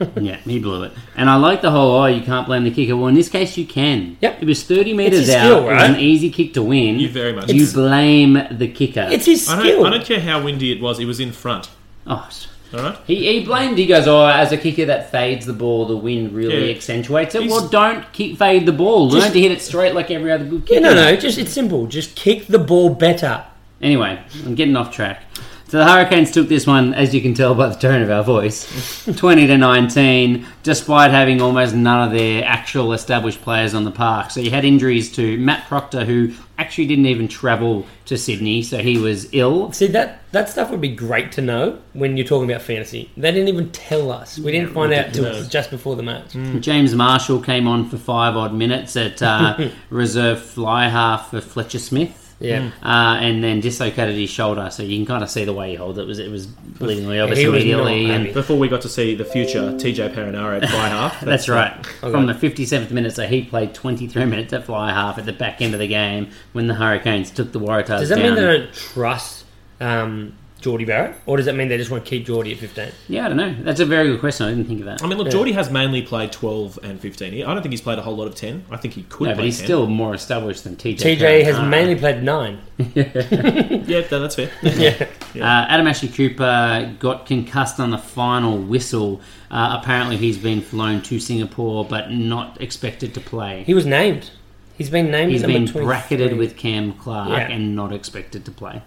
[LAUGHS] Yeah, he blew it. And I like the whole, oh, you can't blame the kicker. Well, in this case, you can. Yep. It was 30 metres out. skill, It was an easy kick to win. You very much. You blame the kicker. It's his I skill. don't, I don't care how windy it was; it was in front. oh, All right. he, he blamed, he goes, oh, as a kicker that fades the ball, the wind really Yeah. accentuates it. He's- Well, don't kick fade the ball. Learn Just- to hit it straight like every other good yeah, kicker. no, no. Just it's simple. Just kick the ball better. Anyway, I'm getting off track. So the Hurricanes took this one, as you can tell by the tone of our voice, [LAUGHS] 20 to 19, despite having almost none of their actual established players on the park. So you had injuries to Matt Proctor, who actually didn't even travel to Sydney, so he was ill. See that that stuff would be great to know when you're talking about fantasy. They didn't even tell us. We didn't find out till just before the match. James Marshall came on for five odd minutes at uh, [LAUGHS] reserve fly half for Fletcher Smith. Yeah. Uh, and then dislocated his shoulder, so you can kind of see the way he held it. it was it was bleeding obvious He was immediately. not and. Before we got to see the future TJ Perenara at fly half. [LAUGHS] That's right. Okay. From the 57th minute, so he played 23 minutes at fly half at the back end of the game when the Hurricanes took the Waratahs Does that down. mean they don't trust um, Jordie Barrett, or does that mean they just want to keep Jordie at 15? Yeah, I don't know. That's a very good question. I didn't think of that. I mean, look, Yeah. Jordie has mainly played 12 and 15. I don't think he's played a whole lot of 10. I think he could no, play but he's 10. still more established than TJ. TJ has Perrin. mainly played nine. [LAUGHS] Yeah, no, that's fair. [LAUGHS] yeah. Uh, Adam Ashley Cooper got concussed on the final whistle. Uh, apparently, he's been flown to Singapore, but not expected to play. He was named. He's been named. He's number been bracketed with Cam Clark Yeah. and not expected to play.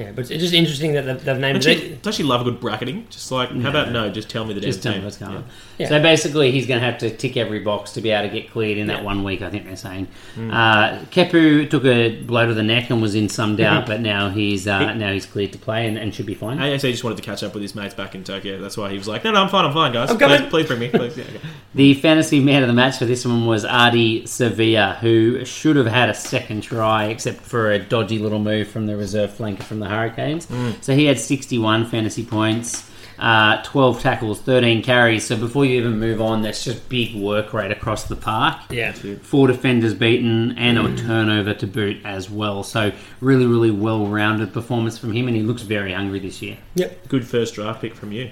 Yeah, but it's just interesting that they've, they've named. It. don't you love a good bracketing? Just like, how about no, just tell me the damn Just tell me what's going on. Yeah. So basically, he's going to have to tick every box to be able to get cleared in that one week. I think they're saying. Uh, Kepu took a blow to the neck and was in some doubt, but now he's uh, now he's cleared to play and, and should be fine. AAC just wanted to catch up with his mates back in Tokyo. That's why he was like, no, no, I'm fine, I'm fine, guys. I'm. Please, please bring me. Please. Yeah, okay. [LAUGHS] The fantasy man of the match for this one was Artie Sevilla, who should have had a second try, except for a dodgy little move from the reserve flanker from the Hurricanes. So he had 61 fantasy points, uh, 12 tackles, 13 carries. So before you even move on, that's just big work rate across the park. Yeah. Four defenders beaten and a turnover to boot as well. So really, really well-rounded performance from him, and he looks very hungry this year. Yep. Good first draft pick from you.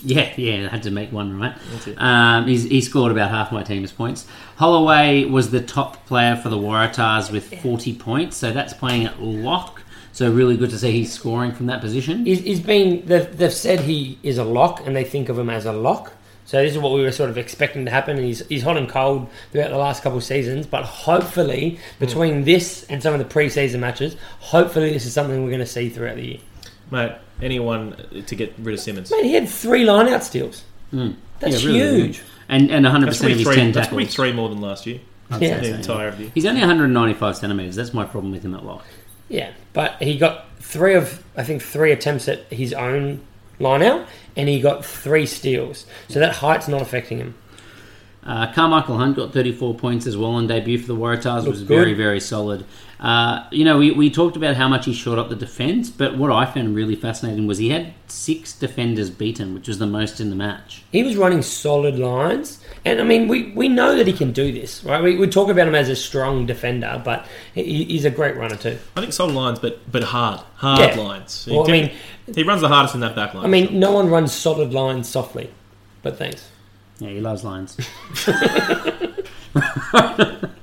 Yeah, yeah, I had to make one right. That's it. Um, he's, he scored about half my team's points. Holloway was the top player for the Waratahs with 40 points, so that's playing at lock. So really good to see he's scoring from that position. He's, he's been. They've, they've said he is a lock, and they think of him as a lock. So this is what we were sort of expecting to happen. He's he's hot and cold throughout the last couple of seasons, but hopefully between this and some of the preseason matches, hopefully this is something we're going to see throughout the year. Mate, anyone to get rid of Simmons? Man, he had three line-out steals. Mm. That's Yeah, really huge. good. And, and 100% That's of probably, his three, 10 that's probably tackles. three more than last year. Yeah. The entire of the He's only 195 centimetres. That's my problem with him at lock. Yeah, but he got three of I think three attempts at his own line out, and he got three steals. So that height's not affecting him. Uh, Karmichael Hunt got 34 points as well on debut for the Waratahs. Looked was very, good. very solid. Uh, you know, we, we talked about how much he shot up the defence, but what I found really fascinating was he had six defenders beaten, which was the most in the match. He was running solid lines, and I mean, we, we know that he can do this, right? We, we talk about him as a strong defender, but he, he's a great runner too. I think solid lines, but but hard, hard Yeah. lines. He Well, I mean- he runs the hardest in that back line. I mean, no one runs solid lines softly, but thanks. Yeah, he loves lines. [LAUGHS]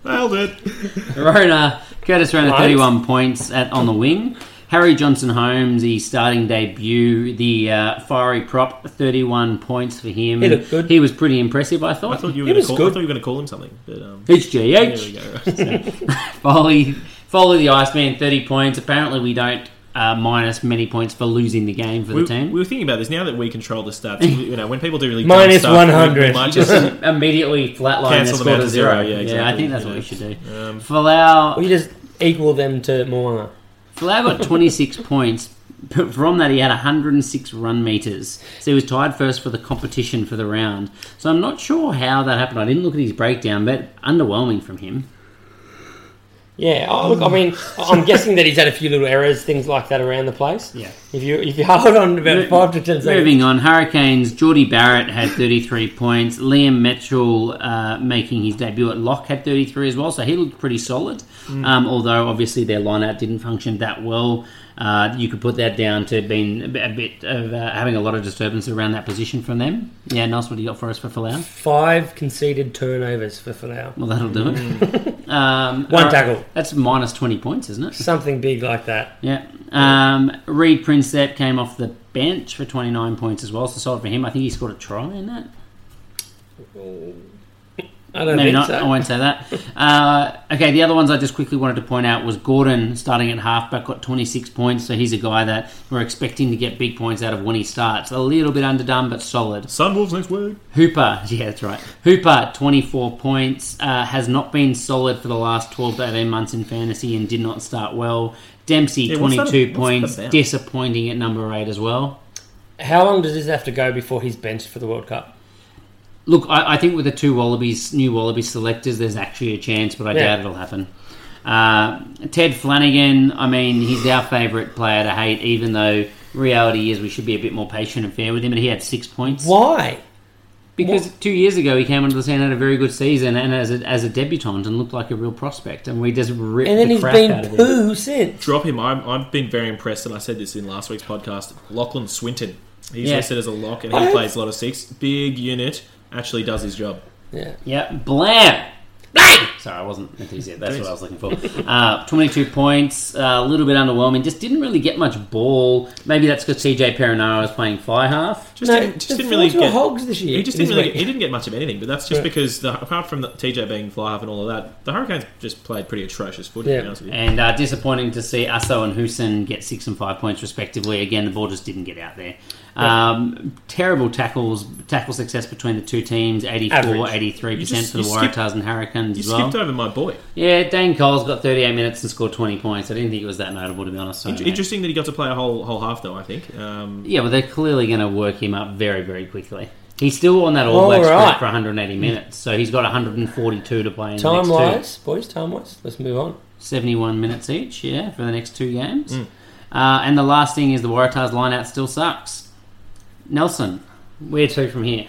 nailed it. [LAUGHS] Rona, Curtis Rona, Right. 31 points at on the wing. Harry Johnson Holmes, the starting debut, the uh, fiery prop, 31 points for him. He looked good. He was pretty impressive, I thought. I thought you were going to call. good. I thought you were going to call him something, but um, It's there GH. we go. [LAUGHS] [LAUGHS] Foley, Foley the Iceman, 30 points. Apparently, we don't uh, minus many points for losing the game for we, the team. we were thinking about this now that we control the stats. [LAUGHS] you know, when people do really Minus stuff, 100. we might just just [LAUGHS] immediately flatline and Cancel them score out to to zero. zero, yeah, I think that's what we should do. um, Folau, Or you just equal them to Moana. Folau got 26 [LAUGHS] points. But from that, he had 106 run meters. So he was tied first for the competition for the round. So I'm not sure how that happened. I didn't look at his breakdown, but underwhelming from him. Yeah, oh, look, I mean, I'm guessing that he's had a few little errors, things like that around the place. Yeah. If you if you hold on about Mo- five to ten seconds, Moving on, Hurricanes. Jordie Barrett had 33 points. Liam Mitchell, uh, making his debut at lock, had 33 as well. So he looked pretty solid. Um, although obviously their lineout didn't function that well. Uh, you could put that down to being a bit, of uh, having a lot of disturbance around that position from them. Yeah, nice. What do you got for us for Folau? five conceded turnovers for Folau. Well, that'll do it. [LAUGHS] um, One all right, tackle. That's minus 20 points, isn't it? Something big like that. Yeah. Um, Reed Prinsep came off the bench for 29 points as well, so solid for him. I think he scored a try in that. I don't Maybe think not. so. I won't say that. Uh, okay, the other ones I just quickly wanted to point out was Gordon starting at halfback got 26 points, so he's a guy that we're expecting to get big points out of when he starts. A little bit underdone, but solid. Sunwolves next week. Hooper, [LAUGHS] yeah, that's right. Hooper, 24 points, uh, has not been solid for the last 12 to 18 months in fantasy and did not start well. Dempsey, Yeah, 22 that points, disappointing at number 8 as well. How long does this have to go before he's benched for the World Cup? Look, I, I think with the two Wallabies, new Wallabies selectors, there's actually a chance, but I Yeah. doubt it'll happen. Uh, Ned Hanigan, I mean, he's our favourite player to hate, even though reality is we should be a bit more patient and fair with him, and he had six points. Why? Because two years ago he came onto the scene, had a very good season, and as a, as a debutant, and looked like a real prospect, and we just ripped And then the he's crap been out of him. poo since. Drop him. I'm, I've been very impressed, and I said this in last week's podcast. Lachlan Swinton. He's Yeah. listed as a lock, and I he have- plays a lot of six. Big unit. Actually does his job. Yeah. Yeah, blam! Sorry, I wasn't meant to use it. That's what I was looking for. Uh, 22 points, uh, a little bit underwhelming. Just didn't really get much ball. Maybe that's because TJ Perenara was playing fly half. Just No, didn't, just didn't really Fords were get. hogs this year. He just didn't really. week. He didn't get much of anything, but that's just Yeah. because the, apart from the TJ being fly half and all of that, the Hurricanes just played pretty atrocious footy. Yeah. To be honest with you. And uh, disappointing to see Asso and Husin get six and five points respectively. Again, the ball just didn't get out there. Um, terrible tackles, tackle success between the two teams 84, Average. 83% just- for the you skipped- Waratahs and Hurricanes You as well. skipped over my boy. Yeah, Dane Coles got 38 minutes and scored 20 points. I didn't think it was that notable, to be honest. So, Int- Interesting that he got to play a whole whole half, though. I think. Um, Yeah, well, they're clearly going to work him up very, very quickly. He's still on that All Black All right. for 180 minutes, so he's got 142 to play in the Time next two. wise, boys, time wise. Let's move on. 71 minutes each, yeah, for the next two games. Mm. Uh, and the last thing is the Waratahs lineout still sucks. Nelson, where to from here?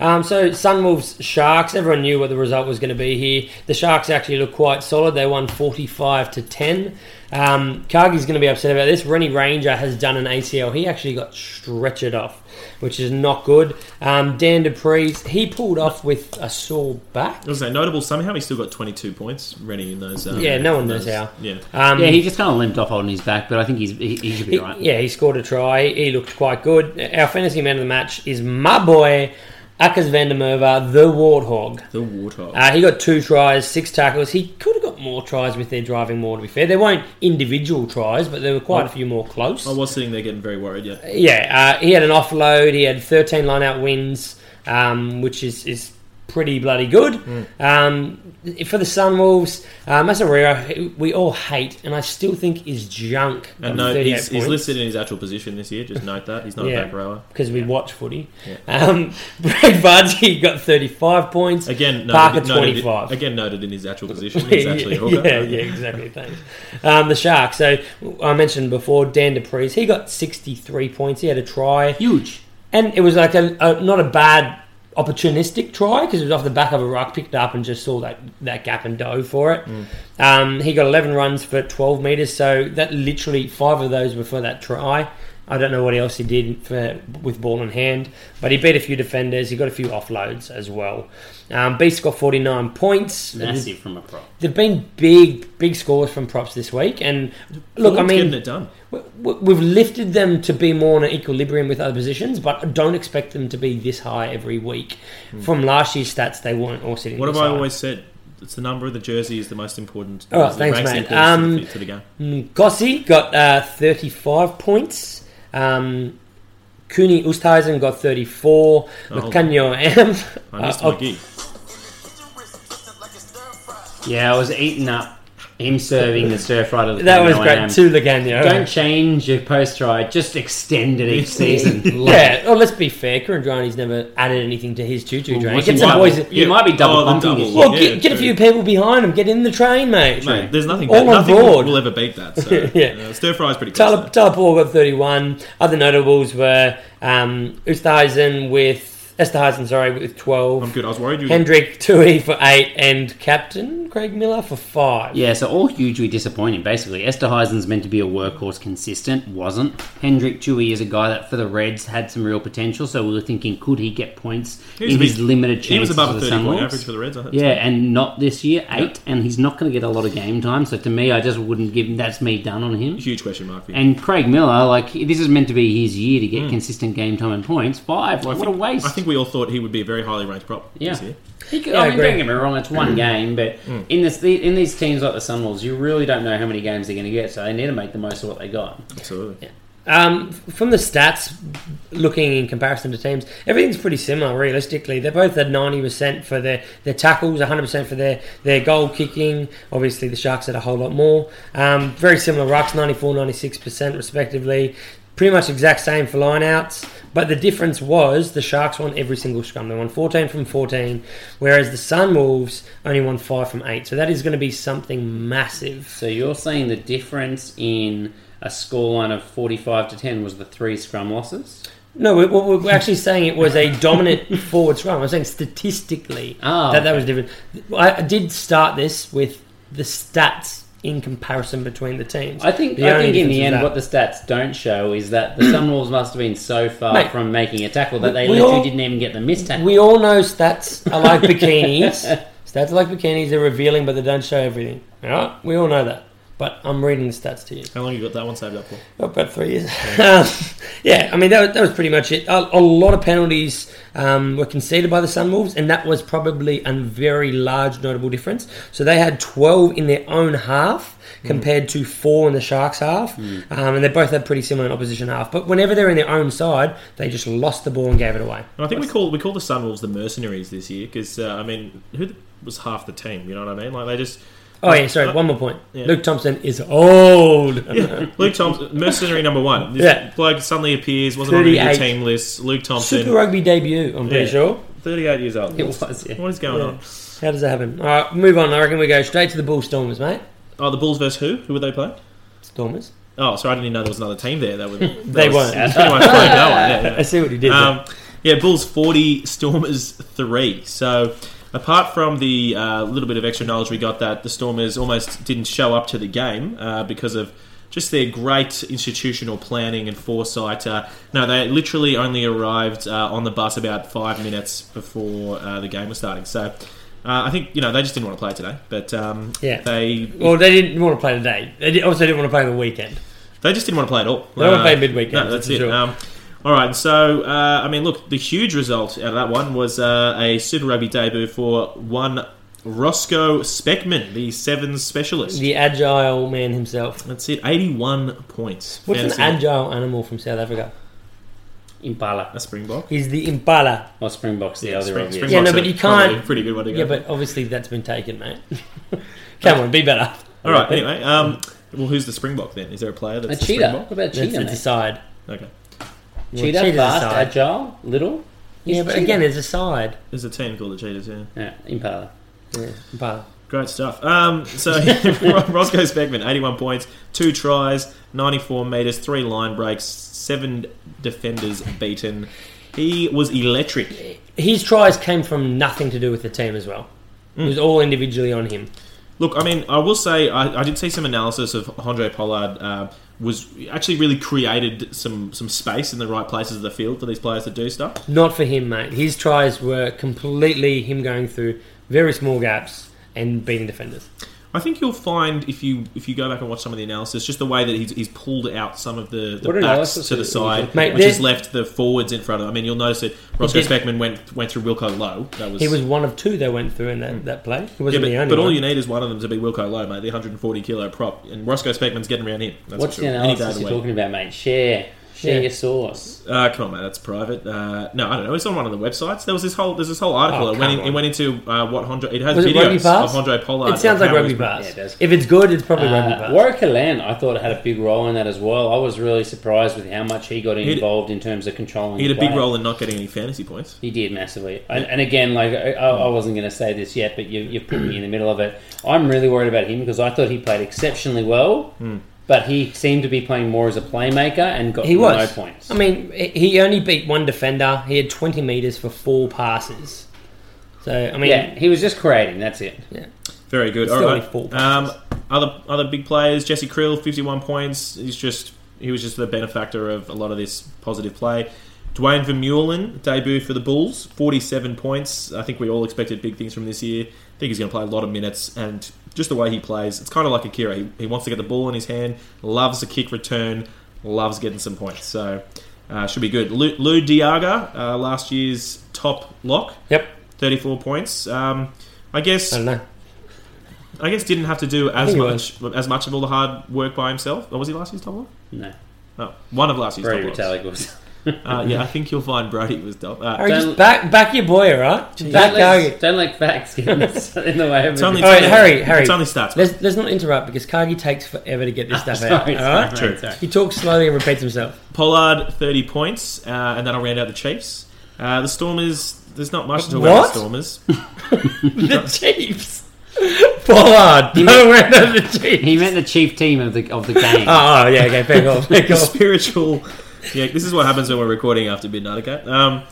Um, so Sunwolves Sharks. Everyone knew what the result was going to be here. The Sharks actually look quite solid. They won forty-five to ten. Um, Cargie's going to be upset about this. Rene Ranger has done an ACL. He actually got stretchered off, which is not good. Um, Dan du Preez he pulled off with a sore back. I was say notable. Somehow he still got 22 points. Rennie in those. Um, Yeah, no one knows those- how. Yeah. Um, yeah, he just kind of limped off holding his back, but I think he's he, he should be He- right. Yeah, he scored a try. He looked quite good. Our fantasy man of the match is my boy, Akker van der Merwe, the Warthog. The Warthog. Uh, he got two tries, six tackles. He could have got more tries with their driving more, to be fair. There weren't individual tries, but there were quite a few more close. I was sitting there getting very worried. Yeah. Yeah, uh, he had an offload. He had 13 line out wins, um, which is, is pretty bloody good. Hmm. Um, for the Sunwolves, uh, Masarera, we all hate, and I still think is junk. And no, he's, he's listed in his actual position this year. Just note that he's not Yeah. a back rower. because we watch footy. Um, [LAUGHS] Brad Vardy got 35 points. Again, noted, Parker noted- 25. again noted in his actual [LAUGHS] position. He's actually a hooker. yeah, yeah, exactly. Thanks. Um, the Sharks. So I mentioned before, Dan du Preez. He got 63 points. He had a try, Huge. and it was like a, a not a bad opportunistic try because it was off the back of a ruck, picked up and just saw that that gap and dove for it. Mm. Um, he got 11 runs for 12 meters, so that literally five of those were for that try. I don't know what else he did for, with ball in hand, but he beat a few defenders. He got a few offloads as well. Um, Beast got 49 points. Massive from a prop. There've been big, big scores from props this week, and look, I mean, getting it done. w- w- we've lifted them to be more in an equilibrium with other positions, but don't expect them to be this high every week. From last year's stats, they weren't all sitting. What have this I always said? It's the number of the jersey is the most important. All right, thanks, mate. importance Um, to, the, to the game. Mm, Gossi got uh, 35 points. Um, Coenie Oosthuizen got 34. Oh, M. I missed [LAUGHS] uh, my gig. Yeah, I was eating up him serving the stir fry. to That was great. Am. To Lagana. Don't change your post try. Just extend it each season. [LAUGHS] Yeah, well, let's be fair. Kuridrani's never added anything to his choo-choo train. Get he some might- boys. He might be double Oh, the pumping double. Well, Yeah, get, get a few people behind him. Get in the train, mate. Mate, there's nothing. All on nothing board. will ever beat that. So, [LAUGHS] Yeah. uh, stir fry's pretty cool. Tala, Tala Paul got 31. Other notables were um, Ustaisen with Esterhuizen, sorry, with 12. I'm good. I was worried you. Hendrik Tui for 8 and Captain Craig Millar for 5. Yeah, so all hugely disappointing. Basically, Esterhuizen's meant to be a workhorse, consistent, wasn't. Hendrik Tui is a guy that for the Reds had some real potential, so we were thinking, could he get points He was in a his big- limited He was above a 30 point average for the Reds. I think. Yeah, and not this year, eight, and he's not going to get a lot of game time. So to me, I just wouldn't give him. That's me done on him. Huge question mark for you. And Craig Miller, like this is meant to be his year to get consistent game time and points. Five, Hmm. Well, what think, a waste! I think we all thought he would be a very highly ranked prop Yeah. this year. He could, Yeah, I I mean, don't get me wrong, it's one game, but in this in these teams like the Sunwolves, you really don't know how many games they're going to get, so they need to make the most of what they got. Absolutely. Um, from the stats, looking in comparison to teams, everything's pretty similar. Realistically, they both had ninety percent for their, their tackles, one hundred percent for their, their goal kicking. Obviously, the Sharks had a whole lot more. Um, very similar rucks, 94 96 percent respectively. Pretty much exact same for lineouts, but the difference was the Sharks won every single scrum. They won 14 from 14, whereas the Sunwolves only won 5 from 8. So that is going to be something massive. So you're saying the difference in a scoreline of forty-five to ten was the three scrum losses? No, we- we- we're actually saying it was a dominant [LAUGHS] forward scrum. I'm saying statistically Oh, that that was different. I I did start this with the stats in comparison between the teams. I think The I think in the end, that. what the stats don't show is that the hmm. Sunwolves must have been so far Mate, from making a tackle that they literally all- didn't even get the missed tackle. we all know stats are like [LAUGHS] bikinis. stats are like bikinis. They're revealing, but they don't show everything. All right, we all know that. But I'm reading the stats to you. How long you got that one saved up for? Oh, about three years. Um, [LAUGHS] yeah, I mean that was, that was pretty much it. A, a lot of penalties um, were conceded by the Sunwolves, and that was probably a very large notable difference. So they had twelve in their own half compared to four in the Sharks half, um, and they both had pretty similar in opposition half. But whenever they're in their own side, they just lost the ball and gave it away. And I think we call we call the Sunwolves the mercenaries this year because uh, I mean, who was half the team? You know what I mean? Like they just. Oh yeah, sorry. One more point. Yeah. Luke Thompson is old. [LAUGHS] Yeah, Luke Thompson, mercenary number one. This Yeah. bloke suddenly appears, wasn't on the team lists. Luke Thompson, Super Rugby debut. I'm pretty Yeah. sure. 38 years old. It was, yeah. What is going on? How does that happen? All right, move on. I reckon we go straight to the Bull Stormers, mate. Oh, the Bulls versus who? Who would they play? Stormers. Oh, sorry, I didn't even know there was another team there. That was [LAUGHS] that They was weren't. Pretty much playing one. Yeah. [LAUGHS] I see what he did. Um, yeah, Bulls 40, Stormers 3. So, apart from the uh, little bit of extra knowledge we got that the Stormers almost didn't show up to the game uh, because of just their great institutional planning and foresight. Uh, no, they literally only arrived uh, on the bus about five minutes before uh, the game was starting. So, uh, I think, you know, they just didn't want to play today. But um, Yeah. they Well, they didn't want to play today. They also didn't want to play on the weekend. They just didn't want to play at all. They don't want to play midweek No, games, that's it. sure. Um, all right, so uh, I mean, look, the huge result out of that one was uh, a Super Rugby debut for one Rosko Specman, the sevens specialist. The agile man himself. That's it, eighty-one points. What's Fantasy. an agile animal from South Africa? Impala A springbok. He's the impala. or Springboks. The Yeah, other spring- obvious. springbok's Yeah, no, but you can't- Pretty good one to go. Yeah, but obviously that's been taken, mate. [LAUGHS] Come on, be better. all right. Anyway, um, well, who's the springbok then? Is there a player A that's the cheetah. springbok? What about That's cheetah? it's a mate? side. Okay, Well, Cheetah, cheetah's a fast, side. agile, little. Yeah, but cheetah. again, there's a side. there's a team called the Cheetahs. Yeah. yeah, Impala. Yeah, impala. Great stuff. Um, so [LAUGHS] Rosko Specman, 81 points, two tries, 94 metres, three line breaks, seven defenders beaten. He was electric. His tries came from nothing to do with the team as well. It was all individually on him. Look, I mean, I will say I, I did see some analysis of Handré Pollard. Uh, was actually really created some some space in the right places of the field for these players to do stuff. Not for him, mate. His tries were completely him going through very small gaps and beating defenders. I think you'll find if you if you go back and watch some of the analysis, just the way that he's, he's pulled out some of the, the What backs analysis to the is- side, Mate, which has there- left the forwards in front of. I mean, you'll notice that Roscoe did- Speckman went went through Wilco Louw. That was He was one of two that went through in that, that play. He Hmm. Yeah, wasn't but, the only but all one. you need is one of them to be Wilco Louw, mate. The 140 kilo prop, and Rosko Specman's getting around him. That's What's for the sure. Any day analysis the you're week. talking about, mate? Share, Share Yeah. your sauce. Uh, come on, man, that's private. Uh, no, I don't know. It's on one of the websites. There was this whole there's this whole article. Oh, it went in, it went into uh, what Handré. It has Was it Rugby videos Pass? of Handré Pollard. It sounds like how rugby he's- pass. Yeah, it does. if it's good, it's probably rugby Uh, pass. Warrick Gelant, I thought had a big role in that as well. I was really surprised with how much he got had- involved in terms of controlling. He had a big role in not getting any fantasy points. He did massively, and, and again, like I, I wasn't going to say this yet, but you you put me in the middle of it. I'm really worried about him because I thought he played exceptionally well, but he seemed to be playing more as a playmaker and got He was. no points. I mean, he only beat one defender. He had 20 metres for four passes. So, I mean, yeah, he was just creating. That's it. Yeah. Very good. Still All four Um, other other big players. Jesse Kriel, fifty one points. He's just he was just the benefactor of a lot of this positive play. Duane Vermeulen debut for the Bulls, forty seven points. I think we all expected big things from this year. I think he's going to play a lot of minutes and just the way he plays, it's kind of like Akira. He, he wants to get the ball in his hand, loves a kick return, loves getting some points. So uh, should be good. Lou, Lood de Jager, uh, last year's top lock, yep. thirty four points. Um, I guess I don't know. I guess didn't have to do as much as much of all the hard work by himself. Or was he last year's top lock? No, No, one of last year's Brodie top locks. Retallick was. Uh, yeah, I think you'll find Brodie was top. Uh, Harry, just back, back your boy, all right? Just back don't, let, Cargie. don't let facts get in the in the way of it's it. only, All right, it's only- Harry, Harry. It's only stats. Let's, let's not interrupt because Cargie takes forever to get this [LAUGHS] stuff out. Sorry, all sorry, right? sorry, True. sorry. He talks slowly and repeats himself. Pollard thirty points, uh, and that'll round out the Chiefs. Uh, the Stormers. There's not much to talk about What? the Stormers. [LAUGHS] [LAUGHS] the Chiefs. Pollard. No, we're not the Chiefs. He meant the chief team of the of the game. Oh, oh, yeah, okay, back off, back the off. spiritual. Yeah, this is what happens when we're recording after midnight. Okay. Um,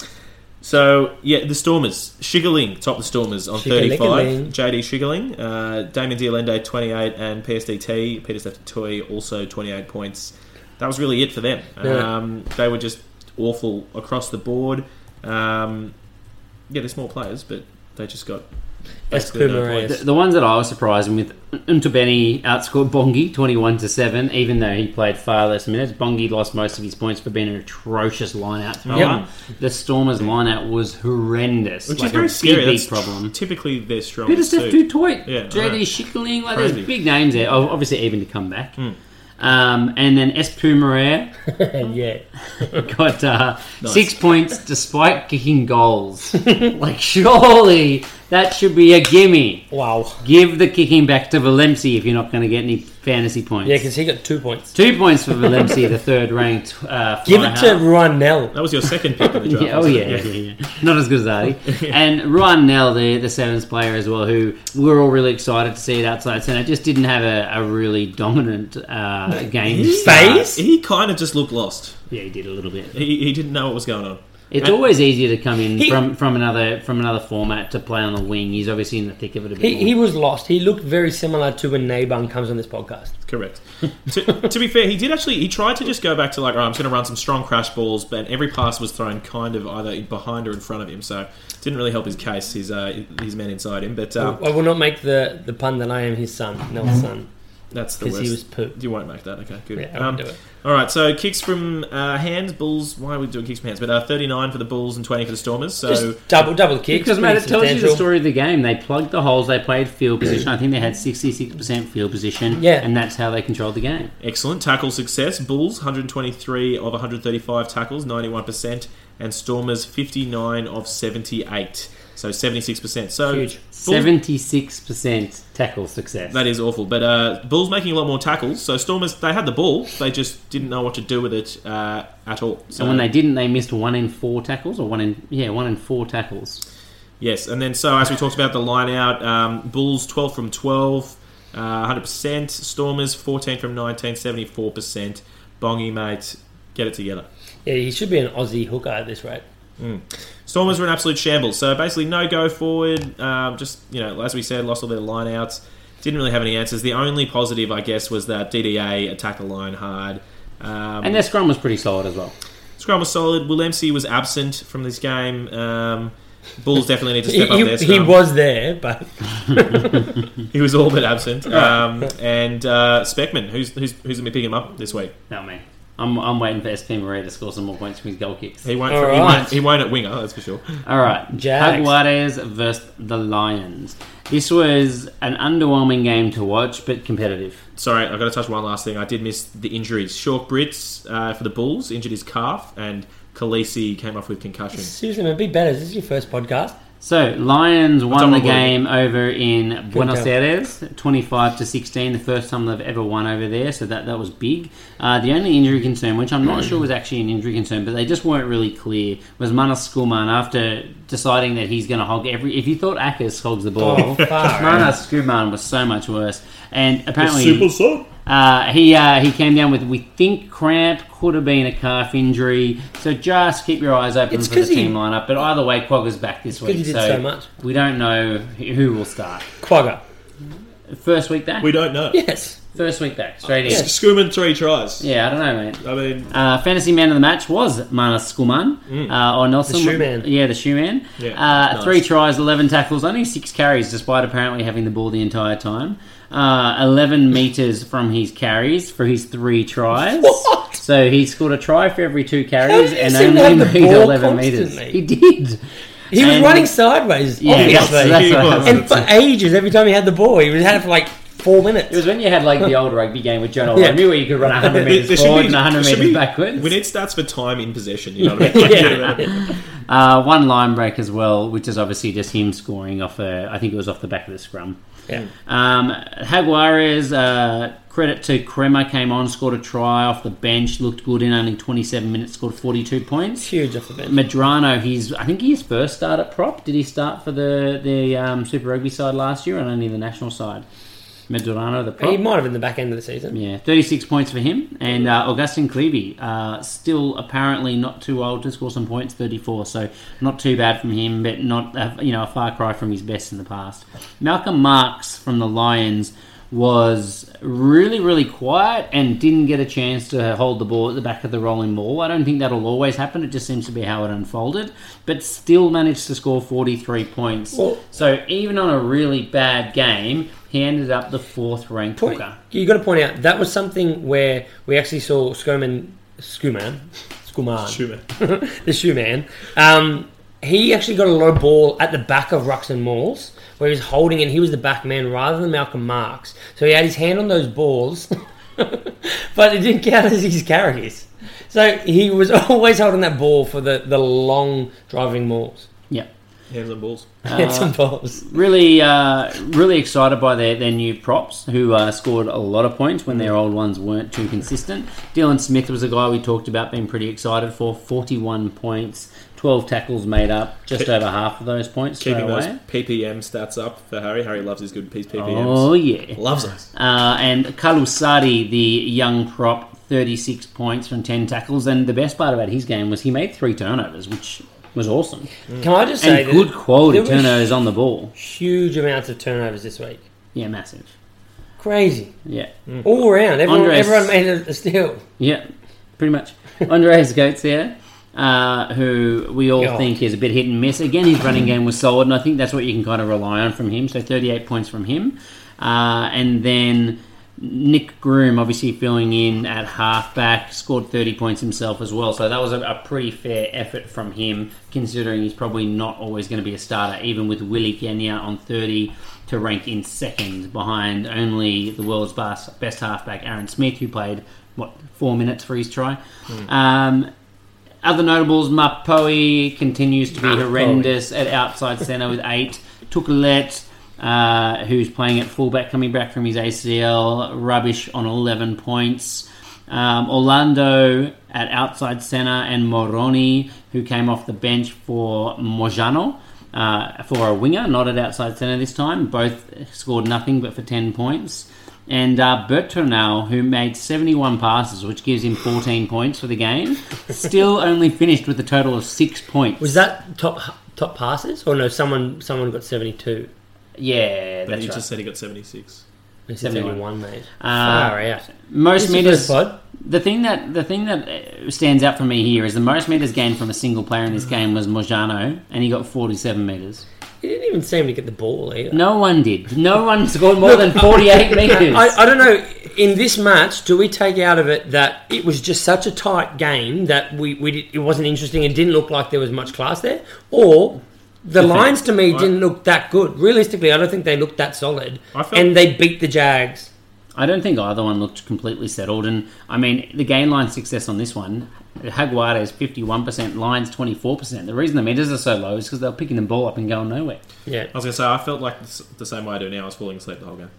so yeah, the Stormers. Schickerling top the Stormers on thirty-five. JD Schickerling, uh, Damian de Allende twenty-eight, and PSDT Pieter-Steph also twenty-eight points. That was really it for them. Yeah. Um, they were just awful across the board. Um, yeah, they're small players, but they just got. SP Marais. points. The, the ones that I was surprised with, Ntubeni outscored Bongi 21 to 7, even though he played far less minutes. Bongi lost most of his points for being an atrocious line out thrower. Yep. The Stormers line out was horrendous. Which like is very a scary. That's problem. Typically, their strong. Pieter-Steph too. Dutoit, Yeah, know. Schickerling, like Crazy. there's big names there. Obviously, even to come back. Hmm. Um, and then SP Marais [LAUGHS] yeah. [LAUGHS] got uh, Nice. six points despite kicking goals. [LAUGHS] like, surely that should be a gimme. Wow. Give the kicking back to Willemse if you're not going to get any fantasy points. Yeah, because he got two points. Two points for Willemse, the third ranked. Uh, Give it to fly half. Ruhan Nel. That was your second pick in the draft. [LAUGHS] Yeah, oh wasn't yeah, it? yeah, yeah, [LAUGHS] yeah. Not as good as Artie. [LAUGHS] and Ruhan Nel, the the sevens player as well, who we were all really excited to see it outside centre, just didn't have a, a really dominant uh, game. to start. Phase? He kind of just looked lost. Yeah, he did a little bit. He, he didn't know what was going on. It's always easier to come in He- from, from another from another format to play on the wing. He's obviously in the thick of it a bit He, more. he was lost. He looked very similar to when Nabung comes on this podcast. Correct. to, to be fair, he did actually. He tried to just go back to like, oh, I'm just going to run some strong crash balls, but every pass was thrown kind of either behind or in front of him, so it didn't really help his case. His uh, his man inside him, but uh, I will not make the, the pun that I am his son, Nell's son, that's the because worst. he was pooped. You won't make that. Okay, good. Yeah, I won't Um, do it. All right, so kicks from uh, hands, Bulls. Why are we doing kicks from hands? But uh, 39 for the Bulls and 20 for the Stormers. So Just double double the kick. because mate, it tells you the story of the game. They plugged the holes. They played field position. I think they had sixty six percent field position. Yeah. and that's how they controlled the game. excellent tackle success. Bulls 123 of 135 tackles, 91%, and Stormers 59 of 78, so 76%. So Huge. Seventy six percent tackle success. That is awful. But uh, Bulls making a lot more tackles. So Stormers, they had the ball. They just didn't know what to do with it uh, at all. So and when they didn't, they missed one in four tackles, or one in yeah, one in four tackles. yes, and then so as we talked about the line out, um, Bulls 12 from 12, uh, 100%. Stormers 14 from 19, 74%. Bongi, mate, get it together. Yeah, he should be an Aussie hooker at this rate. Stormers were an absolute shambles. So basically, no go forward. Um, just you know, as we said, lost all their lineouts. Didn't really have any answers. The only positive, I guess, was that DDA attacked the line hard. Um, And their scrum was pretty solid as well. Scrum was solid. Will MC was absent from this game. Um, Bulls definitely need to [LAUGHS] He, step up he, their he was there, but [LAUGHS] He was all but absent. [LAUGHS] Um, and uh, Specman, who's who's who's going to be picking him up this week? Not me. I'm, I'm waiting for SP Marais to score some more points from his goal kicks. He won't. All he, won't he won't at winger. That's for sure. All right, Jags. Jaguares versus the Lions. This was an underwhelming game to watch, but competitive. Sorry, I've got to touch one last thing. I did miss the injuries. Schalk Brits uh, for the Bulls injured his calf, and Khaleesi came off with concussion. Susan, it'd be better. This Is this your first podcast? So Lions won the my game over in Buenos tell. Aires, twenty-five to sixteen, the first time they've ever won over there. So that that was big. Uh, the only injury concern, which I'm not sure was actually an injury concern, but they just weren't really clear, was Marnus Schoeman after deciding that he's going to hog every. If you thought Akers hogs the ball, Oh, far Marnus Schoeman was so much worse. And apparently, son. Uh, he uh, he came down with we think cramp could have been a calf injury. So just keep your eyes open It's for the 'cause he- team lineup. But either way, Kwagga's back this week, he did so much. we don't know who will start. Kwagga. First week back. We don't know. Yes. First week back, straight in. Yes. Schoeman three tries. Yeah, I don't know, man. I mean, Uh, fantasy man of the match was Marnus Schoeman uh, or Nelson. The shoe man. Yeah, the shoe man. Yeah, uh, nice. Three tries, eleven tackles, only six carries, despite apparently having the ball the entire time. Uh, Eleven meters from his carries for his three tries. What? So he scored a try for every two carries did he and only made eleven meters. He did. He was And- running sideways, Yeah, obviously. that's He what and for ages, every time he had the ball, he was had it for like four minutes. It was when you had like the old rugby game with John [LAUGHS] Yeah. O'Reilly where you could run 100 metres there should forward be- and 100 metres be- backwards. We need stats for time in possession. You know what I [LAUGHS] mean? Uh, one line break as well, which is obviously just him scoring off a, I think it was off the back of the scrum. Yeah. Um, Jaguares, uh, credit to Crema, came on, scored a try off the bench, looked good in only 27 minutes, scored 42 It's points. huge off the bench. Medrano, he's I think his first start at prop. Did he start for the the um, Super Rugby side last year and only the national side? Medrano, the prop. He might have been the back end of the season. Yeah, 36 points for him. And uh, Agustín Creevy, uh, still apparently not too old to score some points, 34. So not too bad from him, but not uh, you know a far cry from his best in the past. Malcolm Marx from the Lions was really, really quiet and didn't get a chance to hold the ball at the back of the rolling ball. I don't think that'll always happen. It just seems to be how it unfolded. But still managed to score 43 points. Well- so even on a really bad game, he ended up the fourth ranked Point, hooker. you got to point out that was something where we actually saw Skuman, Skuman, Skuman, Schumann. [LAUGHS] the shoe man. Um, he actually got a lot of ball at the back of Ruxton Malls, where he was holding and He was the back man rather than Malcolm Marx, so he had his hand on those balls, [LAUGHS] but it didn't count as his carries. So he was [LAUGHS] always holding that ball for the, the long driving mauls. Yeah. Hands on balls. [LAUGHS] Had some balls. Really, uh, really excited by their, their new props who uh, scored a lot of points when their old ones weren't too consistent. Dylan Smith was a guy we talked about being pretty excited for. 41 points, 12 tackles made up, just over half of those points straight Keeping those away. PPM stats up for Harry. Harry loves his good PPMs. Oh, yeah. Loves those. Uh, and Kalusari, the young prop, 36 points from 10 tackles. And the best part about his game was he made three turnovers, which was awesome. Can I just say And that good quality there was turnovers on the ball. Huge amounts of turnovers this week. Yeah, massive. Crazy. Yeah. All around. Everyone, Andres- everyone made a, a steal. Yeah, pretty much. Andries Coetzee here, uh, who we all think is a bit hit and miss. Again, his running game was solid, and I think that's what you can kind of rely on from him. So 38 points from him. Uh, and then Nick Groom, obviously filling in at halfback, scored 30 points himself as well. So that was a, a pretty fair effort from him, considering he's probably not always going to be a starter, even with Will Genia on 30 to rank in second behind only the world's best, best halfback, Aaron Smith, who played, what, four minutes for his try. Um, other notables, Mapoe continues to be horrendous at outside centre with eight. Tukulet, uh, who's playing at fullback, coming back from his ACL, rubbish on 11 points. Um, Orlando at outside centre, and Moroni, who came off the bench for Moyano. Uh, for a winger, not at outside centre this time. Both scored nothing but for 10 points. And uh, Bertranou, who made 71 passes, which gives him 14 points for the game, [LAUGHS] still only finished with a total of six points. Was that top top passes or no? Someone someone got seventy two. Yeah, But that's he right. just said he got 76. Seventy-one. Seventy one, mate. Uh, Far out. most This is meters. The thing that the thing that uh, stands out for me here is the most meters gained from a single player in this game was Moyano, and he got 47 meters. He didn't even seem to get the ball either. No one did. No one scored more than 48 [LAUGHS] metres. I, I don't know. In this match, do we take out of it that it was just such a tight game that we, we did, it wasn't interesting and didn't look like there was much class there, or the lines to me I- didn't look that good. Realistically, I don't think they looked that solid, I felt- and they beat the Jags. I don't think either one looked completely settled. And I mean, the gain line success on this one, Haguada is 51%, Lions 24%. The reason the meters are so low is because they're picking the ball up and going nowhere. Yeah, I was gonna say I felt like the the same way I do now. I was falling asleep the whole game.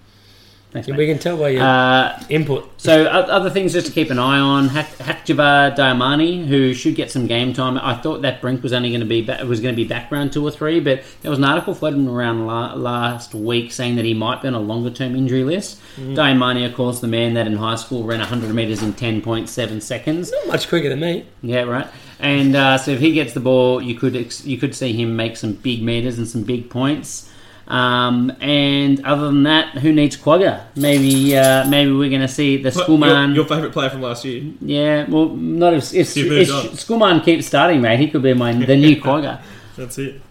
Thanks, we can tell by your Uh, input. So other things just to keep an eye on: Hak- Hacjivah Dayimani, who should get some game time. I thought that Brink was only going to be was going to be background two or three, but there was an article floating around la- last week saying that he might be on a longer term injury list. Dayimani, of course, the man that in high school ran 100 meters in 10.7 seconds. Not much quicker than me. Yeah, right. And uh, so if he gets the ball, you could ex- you could see him make some big meters and some big points. Um, and other than that, who needs Kwagga? Maybe uh, maybe we're going to see the Schoolman. Your, your favourite player from last year. Yeah, well, not if, if, if. Schoolman keeps starting, mate. He could be my the new [LAUGHS] Kwagga. That's it.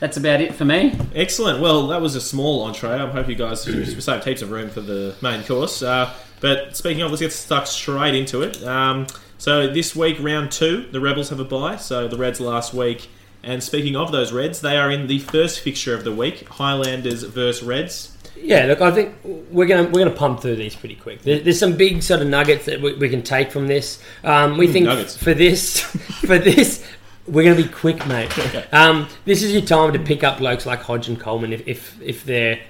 That's about it for me. Excellent. Well, that was a small entree. I hope you guys saved heaps of room for the main course. Uh, but speaking of, let's get stuck straight into it. Um, so this week, round two, the Rebels have a bye. So the Reds last week. And speaking of those Reds, they are in the first fixture of the week: Highlanders versus Reds. Yeah, look, I think we're gonna we're gonna pump through these pretty quick. There, there's some big sort of nuggets that we, we can take from this. Um, we think nuggets. for this [LAUGHS] for this we're gonna be quick, mate. [LAUGHS] Um, this is your time to pick up blokes like Hodge and Coleman if if, if they're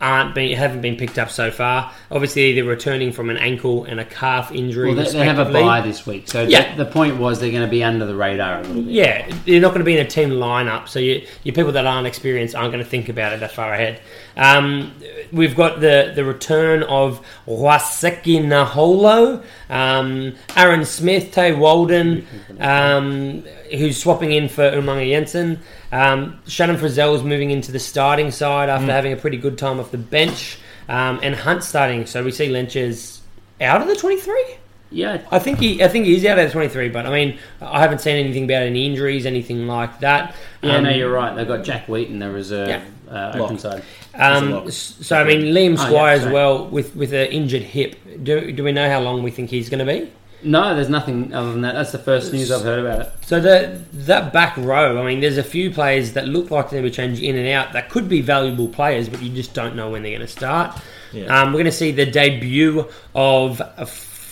aren't been haven't been picked up so far. Obviously, they're returning from an ankle and a calf injury. Well, they, they have a bye this week, so Yeah. the, the point was they're going to be under the radar a little bit. Yeah, you're not going to be in a team lineup, so you, your people that aren't experienced aren't going to think about it that far ahead. Um, we've got the, the return of Waisake Naholo, um, Aaron Smith, Tei Walden, um, who's swapping in for Umaga Jensen. Um, Shannon Frizell's moving into the starting side after having a pretty good time off the bench, um, and Hunt starting. So we see Lentjes out of the 23. Yeah, I think he, I think he's out of the 23, but I mean, I haven't seen anything about any injuries, anything like that. yeah, Um, no, you're right. They've got Jack Whetton, the reserve Yeah. uh, Lock. open side. Um, so I mean, Liam Oh, yeah, Squire as well with with an injured hip. Do, do we know how long we think he's going to be? No, there's nothing other than that. That's the first news I've heard about it. So the that back row, I mean, there's a few players that look like they would change in and out that could be valuable players, but you just don't know when they're going to start. Yeah. Um, we're going to see the debut of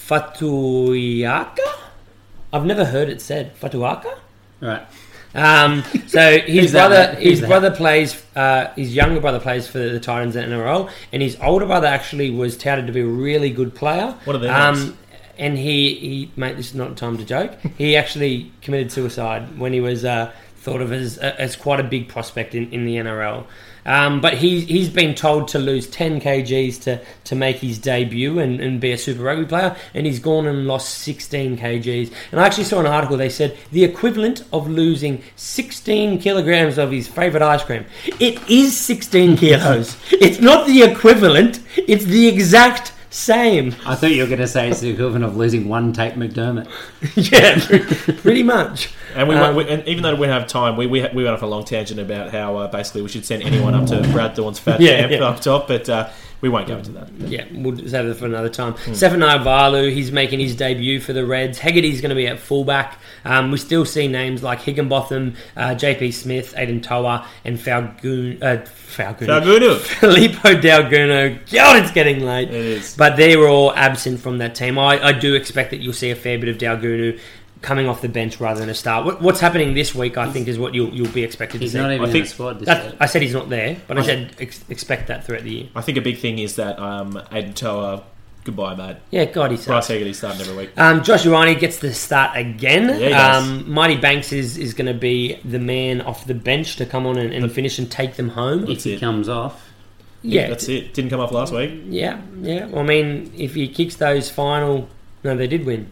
Fotuaika. I've never heard it said Fotuaika. Right. Um, so [LAUGHS] his Who's that, brother, his that? brother plays. Uh, his younger brother plays for the Titans in NRL, and his older brother actually was touted to be a really good player. What are their names? Um, and he, he, mate, this is not time to joke. He actually committed suicide when he was uh, thought of as as quite a big prospect in, in the NRL. Um, but he he's been told to lose 10 kgs to, to make his debut and, and be a Super Rugby player, and he's gone and lost 16 kgs. And I actually saw an article they said the equivalent of losing 16 kilograms of his favourite ice cream. It is 16 kilos. it's not the equivalent. It's the exact same. I thought you were going to say it's the equivalent of losing one Tate McDermott. [LAUGHS] yeah, pretty much. And we, Um, won't- we and even though we don't have time, we, we we went off a long tangent about how uh, basically we should send anyone up to Brad Thorn's fat [LAUGHS] Yeah, camp yeah. up top, but uh, we won't go into that. Yeah, we'll save it for another time. Stefan Valu, he's making his debut for the Reds. Hegarty's going to be at fullback. Um, we still see names like Higginbotham, uh, JP Smith, Aidan Toua, and Falgoon, uh, Falgoon. Falgunu. [LAUGHS] Filippo Dalguno. God, it's getting late. It is. But they were all absent from that team. I, I do expect that you'll see a fair bit of Dalgunu coming off the bench rather than a start. What, what's happening this week, I think, is what you'll, you'll be expected He's to see. not even I in think the squad this That, week. I said he's not there, but I said ex- expect that throughout the year. I think a big thing is that um, Aidan Toua, goodbye, mate. Yeah, God, he's Bryce Hegarty's starting every week. Um, Josh Ioane gets the start again. Yeah, he does. um, Marty Banks is, is going to be the man off the bench to come on and, and finish and take them home. If he it. comes off, Yeah, That's it. Didn't come off last week. yeah, yeah. Well, I mean, if he kicks those final, no, they did win.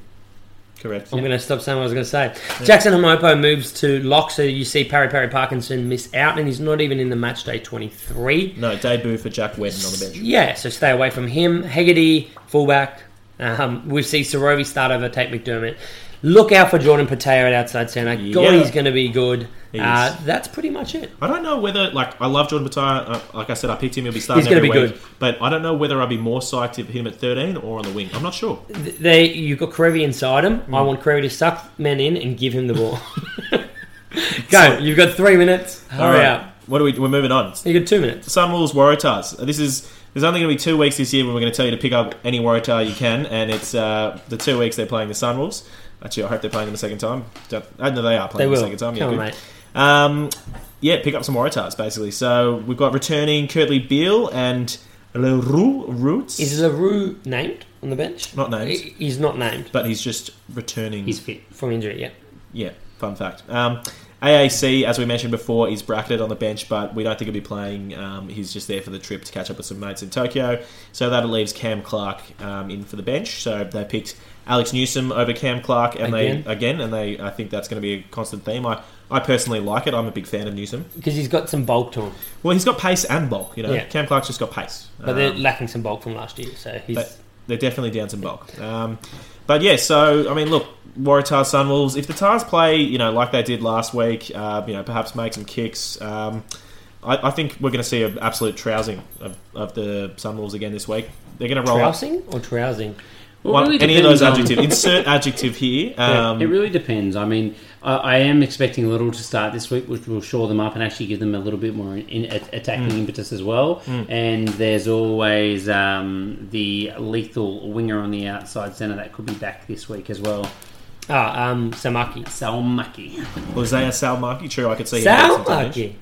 Correct. I'm going to stop saying what I was going to say. Jackson Hemopo moves to lock, so you see Pari Pari Parkinson miss out, and he's not even in the match day 23. No, debut for Jack Whetton on the bench. Yeah, so stay away from him. Hegarty, fullback. Um, we see Sorovi start over Tate McDermott. Look out for Jordan Petaia at outside centre. God, Yeah. he's going to be good. Uh, that's pretty much it. I don't know whether, like, I love Jordan Petaia. Uh, like I said, I picked him. He'll be starting He's gonna every be week. good. But I don't know whether I'd be more psyched to hit him at 13 or on the wing. I'm not sure. They, you've got Kerevi inside him. Hmm. I want Kerevi to suck men in and give him the ball. [LAUGHS] [LAUGHS] Go. You've got three minutes. Hurry right. up. What are we? We're moving on. You got two minutes. Sun Sunwolves Waratahs. This is there's only going to be two weeks this year when we're going to tell you to pick up any Waratah you can, and it's uh, the two weeks they're playing the Sun Sunwolves. Actually, I hope they're playing them a second time. Don't- I know they are playing them a second time. Yeah, Come on, good. mate. Um, yeah, pick up some Waratahs basically. So we've got returning Kurtley Beale and Leroux Roots. Is LaRue named on the bench? Not named. He- He's not named but he's just returning. He's fit. from injury, yeah. Yeah, fun fact. Um, AAC, as we mentioned before, is bracketed on the bench, but we don't think he'll be playing. Um, he's just there for the trip to catch up with some mates in Tokyo. So that leaves Cam Clark um, in for the bench. So they picked Alex Newsome over Cam Clark, and Again. they again, and they I think that's going to be a constant theme. I, I personally like it. I'm a big fan of Newsome. Because he's got some bulk to him. Well, he's got pace and bulk. You know, Yeah. Cam Clark's just got pace. But they're Um, lacking some bulk from last year, so he's... but they're definitely down some bulk. Um, but yeah, so I mean, look, Waratahs Sunwolves. If the Tars play, you know, like they did last week, uh, you know, perhaps make some kicks. Um, I, I think we're going to see an absolute trousing of, of the Sunwolves again this week. They're going to roll up Trousing or trousing? Well, really any of those adjectives. Insert adjective here. [LAUGHS] Um, it really depends. I mean, I, I am expecting Little to start this week, which will shore them up and actually give them a little bit more in, in, attacking Mm. impetus as well. And there's always um, the lethal winger on the outside centre that could be back this week as well. Ah, um, Samaki. Salmaki. was they a Salmaki? True, I could see him get some damage. Salmaki.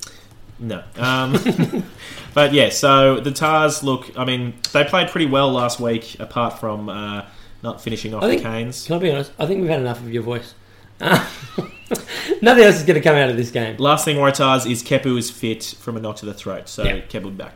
No. Um, [LAUGHS] but yeah, so the Tars look, I mean, they played pretty well last week, apart from uh, not finishing off I the Canes. Can I be honest? I think we've had enough of your voice. [LAUGHS] Nothing else is going to come out of this game. Last thing Waratahs is Kepu is fit from a knock to the throat, so Yeah. Kepu will be back.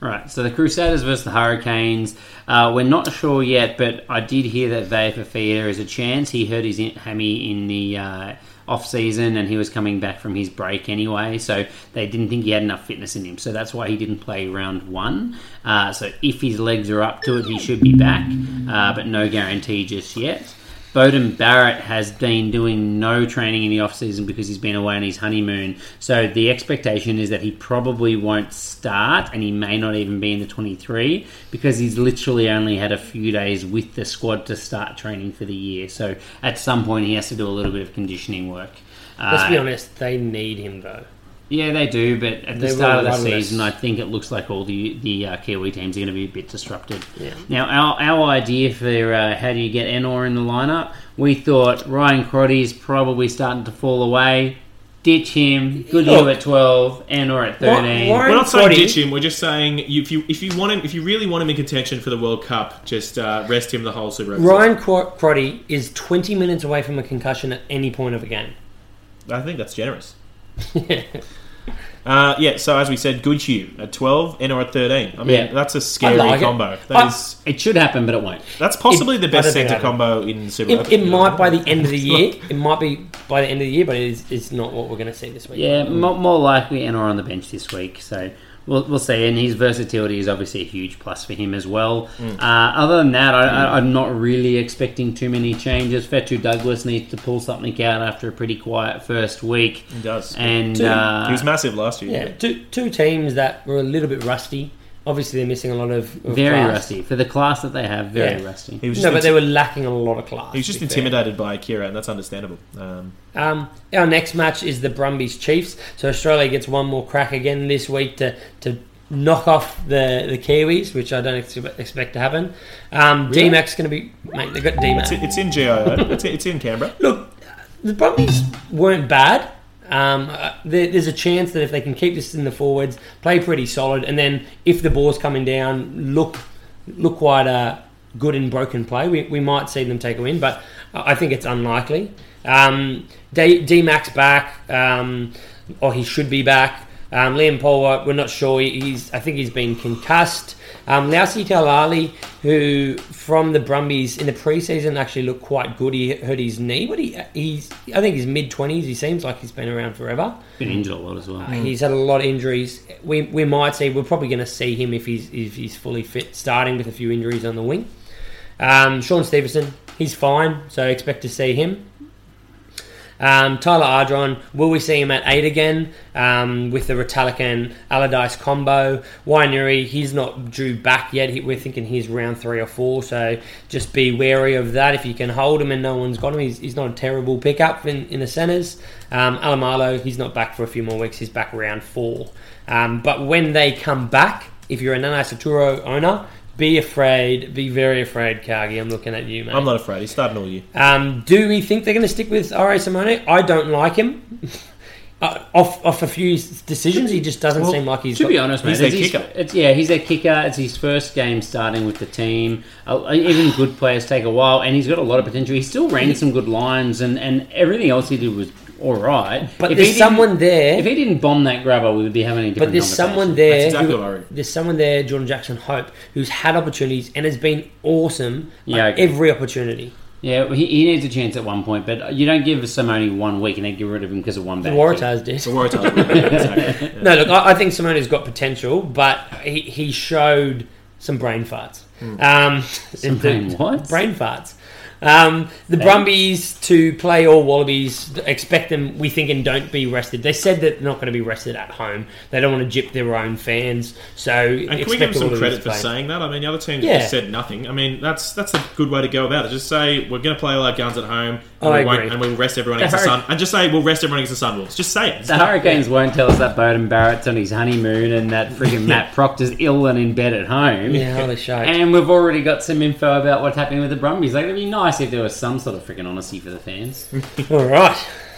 Right, so the Crusaders versus the Hurricanes. Uh, we're not sure yet, but I did hear that Vaea Fifita is a chance. He hurt his in- hammy in the uh, off season, and he was coming back from his break anyway. So they didn't think he had enough fitness in him. So that's why he didn't play round one. Uh, so if his legs are up to it, he should be back, uh, but no guarantee just yet. Beauden Barrett has been doing no training in the off season because he's been away on his honeymoon. So the expectation is that he probably won't start, and he may not even be in the 23 because he's literally only had a few days with the squad to start training for the year. So at some point, he has to do a little bit of conditioning work. Let's be Uh, honest, they need him though. Yeah, they do, but at the They start of the rudderless. season, I think it looks like all the the uh, Kiwi teams are going to be a bit disrupted. Yeah. Now, our, our idea for uh, how do you get Ennor in the lineup, we thought Ryan Crotty's probably starting to fall away. Ditch him. Good Look. at 12, Ennor at 13. Why- why- We're not saying Crotty- ditch him. We're just saying you- if you if you want him, if you really want him in contention for the World Cup, just uh, rest him the whole Super. Rugby Ryan Cro- Crotty is 20 minutes away from a concussion at any point of a game. season. I think that's generous. [LAUGHS] Uh, yeah, so as we said, Goodhue at 12, Ennor at 13. I mean, Yeah. that's a scary like it. combo. That I- is- It should happen, but it won't. that's possibly It- the best don't think centre that'll- combo in Super It, Rugby. it might by the end of the [LAUGHS] year. It might be by the end of the year, but it is, it's not what we're going to see this week. Yeah, more, more likely Ennor on the bench this week. So we'll, we'll see. And his versatility is obviously a huge plus for him as well. Mm. Uh, other than that, I, I, I'm not really expecting too many changes. Whetu Douglas needs to pull something out after a pretty quiet first week. He does. And Two. uh, he was massive last year. Yeah, two, two teams that were a little bit rusty. Obviously, they're missing a lot of, of very class. rusty for the class that they have. Very Yeah. rusty. He was just, No, but inti- they were lacking a lot of class. he was just to be fair. intimidated by Akira, and that's understandable. Um, Um, our next match is the Brumbies Chiefs. So Australia gets one more crack again this week to, to knock off the, the Kiwis, which I don't ex- expect to happen. Um, Really? DMAC's going to be mate. They got DMAC. it's, it's in GIO. it's, it's in Canberra. Look, the Brumbies weren't bad. Um, uh, there, there's a chance that if they can keep this in the forwards, play pretty solid, and then if the ball's coming down, look look quite uh, good in broken play, we, we might see them take a win, but I I think it's unlikely. Um, D, D Max back, um, or he should be back. Um, Liam Paul, we're not sure. He's, I think he's been concussed. Um, Lausi Talali, who from the Brumbies in the preseason actually looked quite good. He hurt his knee, but he, he's, I think he's mid twenties. He seems like he's been around forever. Been injured a lot as well. He's had a lot of injuries. We, we might see. We're probably going to see him if he's if he's fully fit, starting with a few injuries on the wing. Um, Shaun Stevenson, he's fine, so expect to see him. Um, Tyler Ardron, will we see him at eight again um, with the Retallick and Allardyce combo? Wainuri, he's not due back yet. He, we're thinking he's round three or four, so just be wary of that. If you can hold him and no one's got him, he's, he's not a terrible pickup in, in the centres. Um, Alaimalo, he's not back for a few more weeks. He's back round four. Um, but when they come back, if you're a Nanai-Seturo owner, be afraid, be very afraid, Cargie. I'm looking at you, mate. I'm not afraid. He's starting all year. Um, do we think they're going to stick with Irae Simone? I don't like him. [LAUGHS] uh, off off a few decisions, he just doesn't Well, seem like he's. to got- be honest, mate, he's their it's his- kicker. it's, yeah, he's their kicker. It's his first game starting with the team. Uh, even good players take a while, and he's got a lot of potential. He still ran some good lines, and, and everything else he did was all right. But If there's someone there. If he didn't bomb that grabber, we would be having a different. But there's someone there. That's exactly who- what there's someone there, Jordan Jackson Hope, who's had opportunities and has been awesome. Yeah, okay. every opportunity. Yeah, he, he needs a chance at one point, but you don't give Simone one week and then get rid of him because of one bad. kick. Waratahs did. So Waratahs. exactly. Yeah. No, look, I, I think Simone's got potential, but he, he showed some brain farts. Um, Some brain [LAUGHS] what? Brain farts. Um, the Brumbies to play all Wallabies, expect them, we think, and don't be rested. They said that they're not going to be rested at home. They don't want to jip their own fans. So And can we give them some credit for saying that? I mean, the other teams Yeah. just said nothing. I mean, that's that's a good way to go about it. Just say we're going to play all our guns at home, and, I we won't, agree. and we'll rest everyone against the Sun. And just say we'll rest everyone against the sun Sunwolves. Just say it. The Hurricanes won't tell us that Beauden Barrett's on his honeymoon and that freaking [LAUGHS] Matt Proctor's ill and in bed at home. Yeah, holy shit. And we've already got some info about what's happening with the Brumbies. Like, it'd be nice if there was some sort of freaking honesty for the fans. [LAUGHS] All right.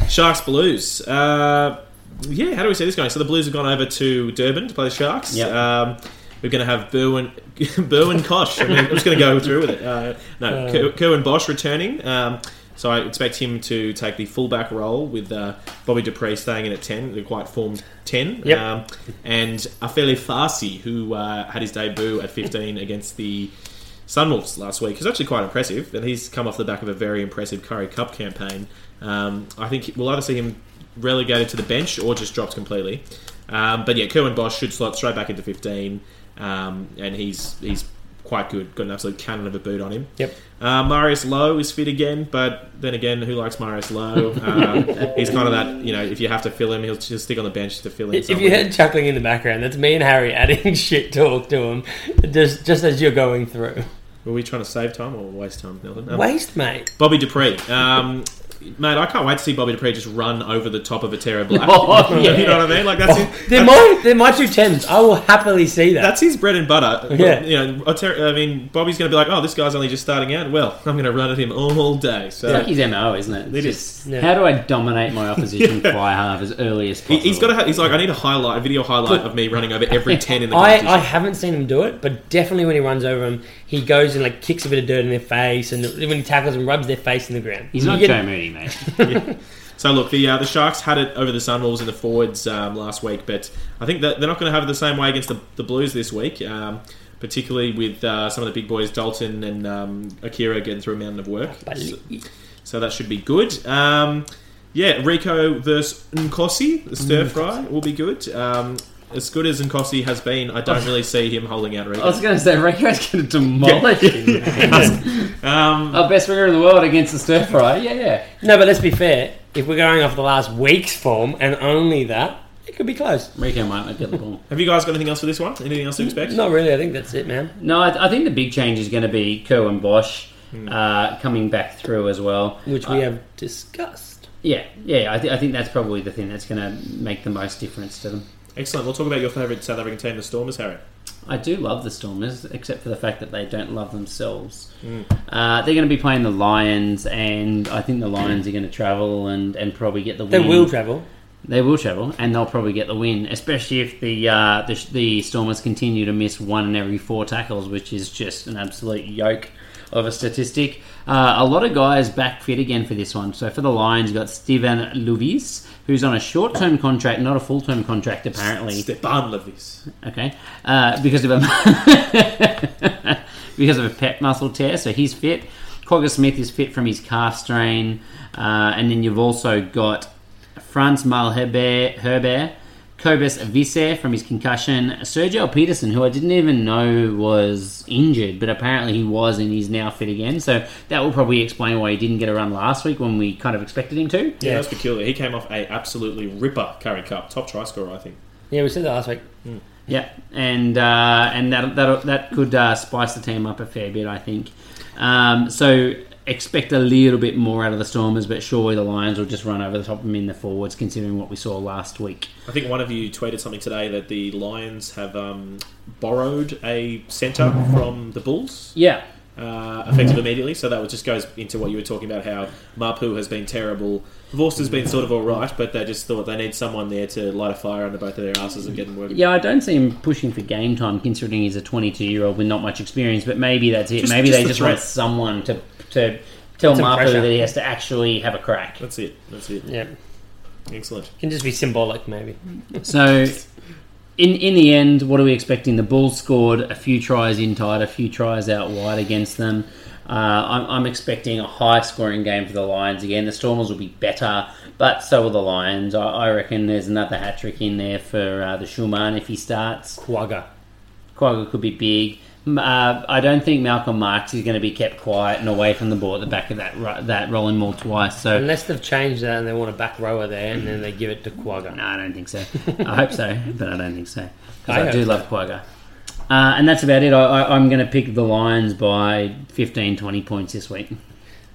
Sharks Blues. Uh, yeah, how do we see this going? So the Blues have gone over to Durban to play the Sharks. Yep. Um, we're going to have Berwin, [LAUGHS] Berwin Kosh. I mean, I'm just going to go through with it. Uh, no, Ker- Kerwin Bosch returning. Um, so I expect him to take the fullback role with uh, Bobby du Preez staying in at 10, the quite formed 10. Yep. Um, and Aphelele Fassi, who uh, had his debut at 15 against the Sunwolves last week. He's actually quite impressive, and he's come off the back of a very impressive Currie Cup campaign. Um, I think we'll either see him relegated to the bench or just dropped completely. Um, but yeah, Kerwin Bosch should slot straight back into 15, um, and he's he's quite good. Got an absolute cannon of a boot on him. Yep. Uh, Marius Louw is fit again, but then again, who likes Marius Louw? Um, [LAUGHS] he's kind of that, you know, if you have to fill him, he'll just stick on the bench to fill in. If you heard chuckling in the background, that's me and Harry adding [LAUGHS] shit talk to him just, just as you're going through. Were we trying to save time or waste time, Milton? Um, Waste, mate. Bobby du Preez. Um, mate, I can't wait to see Bobby du Preez just run over the top of Otere Black. [LAUGHS] Oh, [LAUGHS] yeah. You know what I mean? Like that's oh, his, They're my, they're my two tens. I will happily see that. that's his bread and butter. [LAUGHS] Yeah. You know, a Ter- I mean, Bobby's going to be like, oh, this guy's only just starting out. Well, I'm going to run at him all day. So It's like his MO, isn't it? It It's is. just, Yeah. How do I dominate my opposition fly half as early as he, possible? he's got to. Ha- he's like, I need a highlight, a video highlight of me running over every ten in the I, competition. I haven't seen him do it, but definitely when he runs over him, he goes and like kicks a bit of dirt in their face, and when he tackles them, rubs their face in the ground. He's not get- Joe Moody, mate. [LAUGHS] So look, the uh, the Sharks had it over the Sunwolves in the forwards um, last week, but I think that they're not going to have it the same way against the, the Blues this week. Um, particularly with uh, some of the big boys, Dalton and um, Akira, getting through a mountain of work. So, so that should be good. Um, yeah, Rieko versus Nkosi, the stir fry, will be good. As good as Nkosi has been, I don't really see him holding out Rieko. I was going to say, Rieko's going to demolish him. [LAUGHS] Um, Our best winger in the world against the stir fry. Yeah, yeah. No, but let's be fair. If we're going off the last week's form and only that, it could be close. Rieko might not get the ball. have you guys got anything else for this one? Anything else to expect? Not really. I think that's it, man. No, I, I think the big change is going to be Kerwin Bosch uh, coming back through as well. Which Uh, we have discussed. Yeah, yeah. I, th- I think that's probably the thing that's going to make the most difference to them. Excellent. We'll talk about your favourite South African team, the Stormers, Harry. I do love the Stormers, except for the fact that they don't love themselves. Uh, they're going to be playing the Lions, and I think the Lions are going to travel and, and probably get the win. They will travel. They will travel, and they'll probably get the win, especially if the uh, the, the Stormers continue to miss one in every four tackles, which is just an absolute yoke of a statistic. Uh, a lot of guys back fit again for this one. So for the Lions, you've got Steven Luvis, who's on a short term contract, not a full term contract apparently. Stepan Levis. Okay, uh, because of a [LAUGHS] because of a pec muscle tear, so he's fit. Kwagga Smith is fit from his calf strain, uh, and then you've also got Franz Malherbe, Herbert, Kobus Wiese from his concussion. Sergeal Petersen, who I didn't even know was injured, but apparently he was and he's now fit again. So that will probably explain why he didn't get a run last week when we kind of expected him to. Yeah, that's peculiar. He came off a absolutely ripper Currie Cup, top try scorer, I think. Yeah, we said that last week. Yeah, and uh, and that that that could uh, spice the team up a fair bit, I think. Um, so expect a little bit more out of the Stormers, but surely the Lions will just run over the top of them in the forwards, considering what we saw last week. I think one of you tweeted something today that the Lions have um, borrowed a centre from the Bulls. Yeah, uh, effective immediately. So that just goes into what you were talking about how Mapoe has been terrible. Vorster's been sort of all right, but they just thought they need someone there to light a fire under both of their asses and get them working. yeah. I don't see him pushing for game time, considering he's a 22 year old with not much experience. But maybe that's it. Just- maybe just they the just threat. want someone to to tell Some Mapoe pressure. that he has to actually have a crack. That's it. That's it. Yeah, Excellent. can just be symbolic, maybe. So, [LAUGHS] in in the end, what are we expecting? The Bulls scored a few tries in tight, a few tries out wide against them. Uh, I'm, I'm expecting a high scoring game for the Lions again. The Stormers will be better, but so will the Lions. I, I reckon there's another hat trick in there for uh, the Schumann if he starts. Kwagga. Kwagga could be big. Uh, I don't think Malcolm Marx is going to be kept quiet and away from the ball at the back of that that rolling maul twice. So Unless they've changed that and they want a back rower there, and then they give it to Kwagga. No, I don't think so. I hope so, but I don't think so. [LAUGHS] Because I, hope do so. love Kwagga. Uh, and that's about it. I, I, I'm going to pick the Lions by 15, 20 points this week.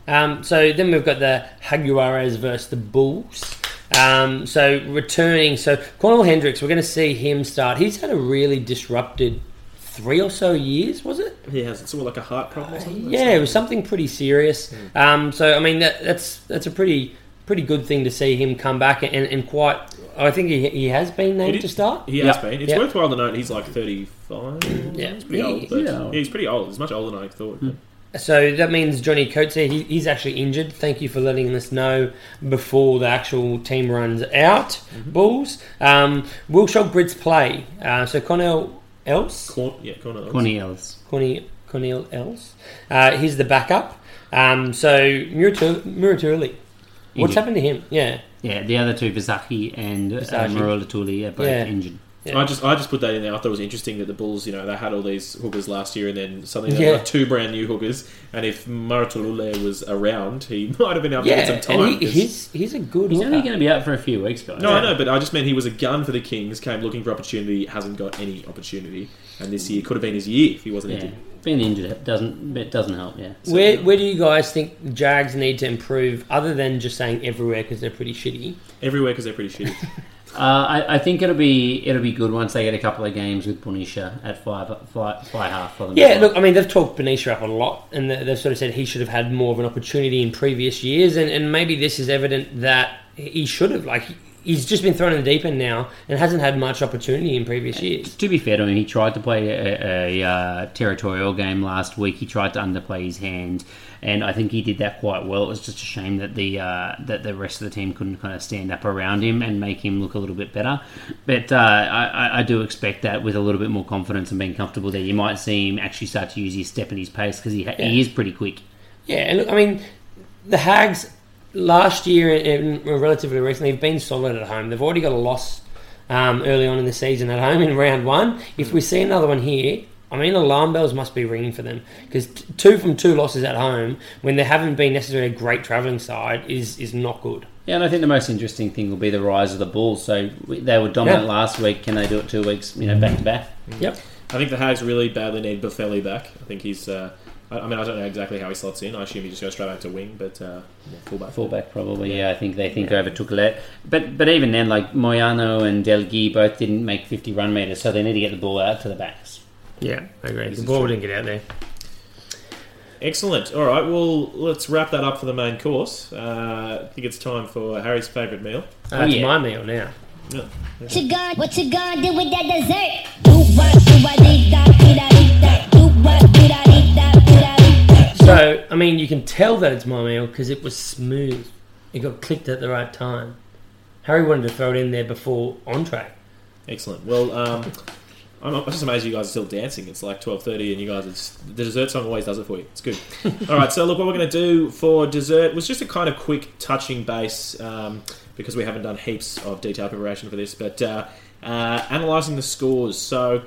Um, so then we've got the Jaguares versus the Bulls. Um, so returning, so Cornel Hendricks, we're going to see him start. He's had a really disrupted three or so years, was it? He has it's sort of like a heart problem or something. Yeah, it was something pretty serious. Um, so I mean, that, that's that's a pretty pretty good thing to see him come back and, and quite. I think he, he has been named He to start. He has Yep. been. It's Yep. worthwhile to note he's like 35. Yeah. He's pretty He- old. But he's. He's pretty old. He's much older than I thought. So that means Johnny Coates here, he, he's actually injured. Thank you for letting us know before the actual team runs out. Bulls. Um, will Schalk Brits play? Uh, so Connell Else? Corn, yeah, Cornell. Corny Elves. Corny, Cornel Else. Uh, he's the backup. Um, so Muratur- Muraturli. What's Injured. happened to him? Yeah. Yeah, the other two, Visagie and uh, Visagie. Marola are both Yeah. injured. Yeah. I just I just put that in there. I thought it was interesting that the Bulls, you know, they had all these hookers last year, and then suddenly they Yeah. got two brand new hookers. And if Maratulule was around, he [LAUGHS] might have been able to get some time. and he, 'cause- he's he's a good He's only going to be out for a few weeks, guys. no, I know, but I just meant he was a gun for the Kings. Came looking for opportunity, hasn't got any opportunity, and this year could have been his year if he wasn't Yeah, injured. being injured it doesn't it doesn't help. Yeah, Where, where do you guys think the Jags need to improve, other than just saying everywhere because they're pretty shitty? Everywhere because they're pretty shitty. [LAUGHS] uh, I, I think it'll be it'll be good once they get a couple of games with Bonilla at five five, five half for them. Yeah, look, I mean, they've talked Benicia up a lot, and they- they've sort of said he should have had more of an opportunity in previous years, and, and maybe this is evident that he should have. Like, he's just been thrown in the deep end now and hasn't had much opportunity in previous years. To be fair to him, he tried to play a, a, uh, territorial game last week. He tried to underplay his hand, and I think he did that quite well. It was just a shame that the uh, that the rest of the team couldn't kind of stand up around him and make him look a little bit better. But uh, I, I- I do expect that with a little bit more confidence and being comfortable there, you might see him actually start to use his step and his pace because he, ha- Yeah. he is pretty quick. Yeah, and look, I mean, the Hags last year and and relatively recently have been solid at home. They've already got a loss um, early on in the season at home in round one. If we see another one here, I mean, alarm bells must be ringing for them because t- two from two losses at home when they haven't been necessarily a great travelling side is is not good. Yeah, and I think the most interesting thing will be the rise of the Bulls. So they were dominant Yeah. last week. Can they do it two weeks, you know, back to back? Yep. I think the Hags really badly need Boffelli back. I think he's. Uh, I, I mean, I don't know exactly how he slots in. I assume he just goes straight back to wing, but uh, yeah, fullback. Fullback probably, yeah. I think they think overtook it. But but even then, like Moyano and Delguy both didn't make fifty run meters, so they need to get the ball out to the backs. Yeah, I agree. This The ball true. didn't get out there. Excellent. All right. Well, let's wrap that up for the main course. Uh, I think it's time for Harry's favourite meal. Uh, it's yeah. my meal now. Yeah. What you gonna, what you gonna do with that dessert? Do what, do what, dee da, dee da, dee da. Do what, dee da, So, I mean, you can tell that it's my meal because it was smooth. It got clicked at the right time. Harry wanted to throw it in there before entree. Excellent. Well, um, I'm, I'm just amazed you guys are still dancing. It's like 12:30, and you guys just, the dessert song always does it for you. It's good. [LAUGHS] All right. So look, what we're going to do for dessert was just a kind of quick touching base um, because we haven't done heaps of detailed preparation for this, but. Uh, uh, analysing the scores. So,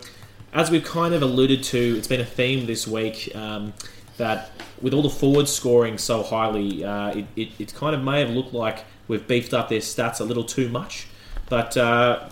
as we've kind of alluded to, it's been a theme this week um, that with all the forwards scoring so highly, uh, it, it, it kind of may have looked like we've beefed up their stats a little too much. But uh,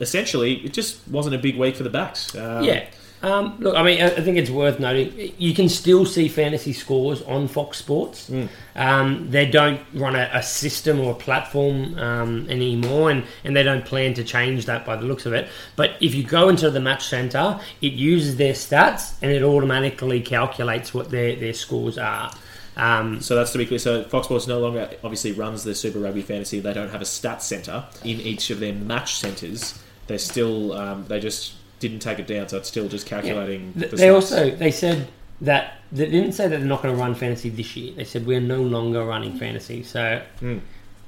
essentially, it just wasn't a big week for the backs. Um, Yeah. Um, look, I mean, I think it's worth noting you can still see fantasy scores on Fox Sports. Um, they don't run a, a system or a platform um, anymore, and, and they don't plan to change that by the looks of it. But if you go into the match center, it uses their stats and it automatically calculates what their, their scores are. Um, So that's to be clear. So Fox Sports no longer obviously runs the Super Rugby Fantasy. They don't have a stats center in each of their match centers. They're still um, they just didn't take it down, so it's still just calculating. Th- the They stats. also they said that they didn't say that they're not going to run fantasy this year. They said we're no longer running fantasy. So Hmm.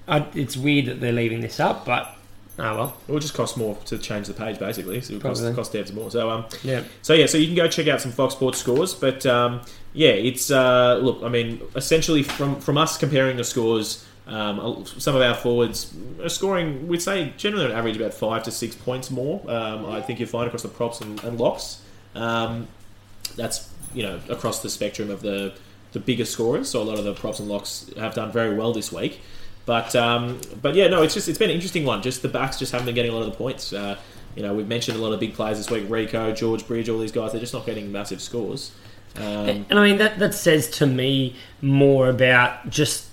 I, it's weird that they're leaving this up, but oh well. it will just cost more to change the page, basically. So it cost, cost devs more. So um, Yeah. So yeah, so you can go check out some Fox Sports scores, but um, yeah, it's uh, look. I mean, essentially from from us comparing the scores, um, some of our forwards are scoring. We'd say generally on average about five to six points more. Um, I think you'll find across the props and, and locks. Um, that's you know across the spectrum of the the bigger scorers. So a lot of the props and locks have done very well this week. But um, but yeah, no, it's just it's been an interesting one. Just the backs just haven't been getting a lot of the points. Uh, you know, we've mentioned a lot of big players this week: Rieko, George Bridge, all these guys. They're just not getting massive scores. Um, And I mean that that says to me more about just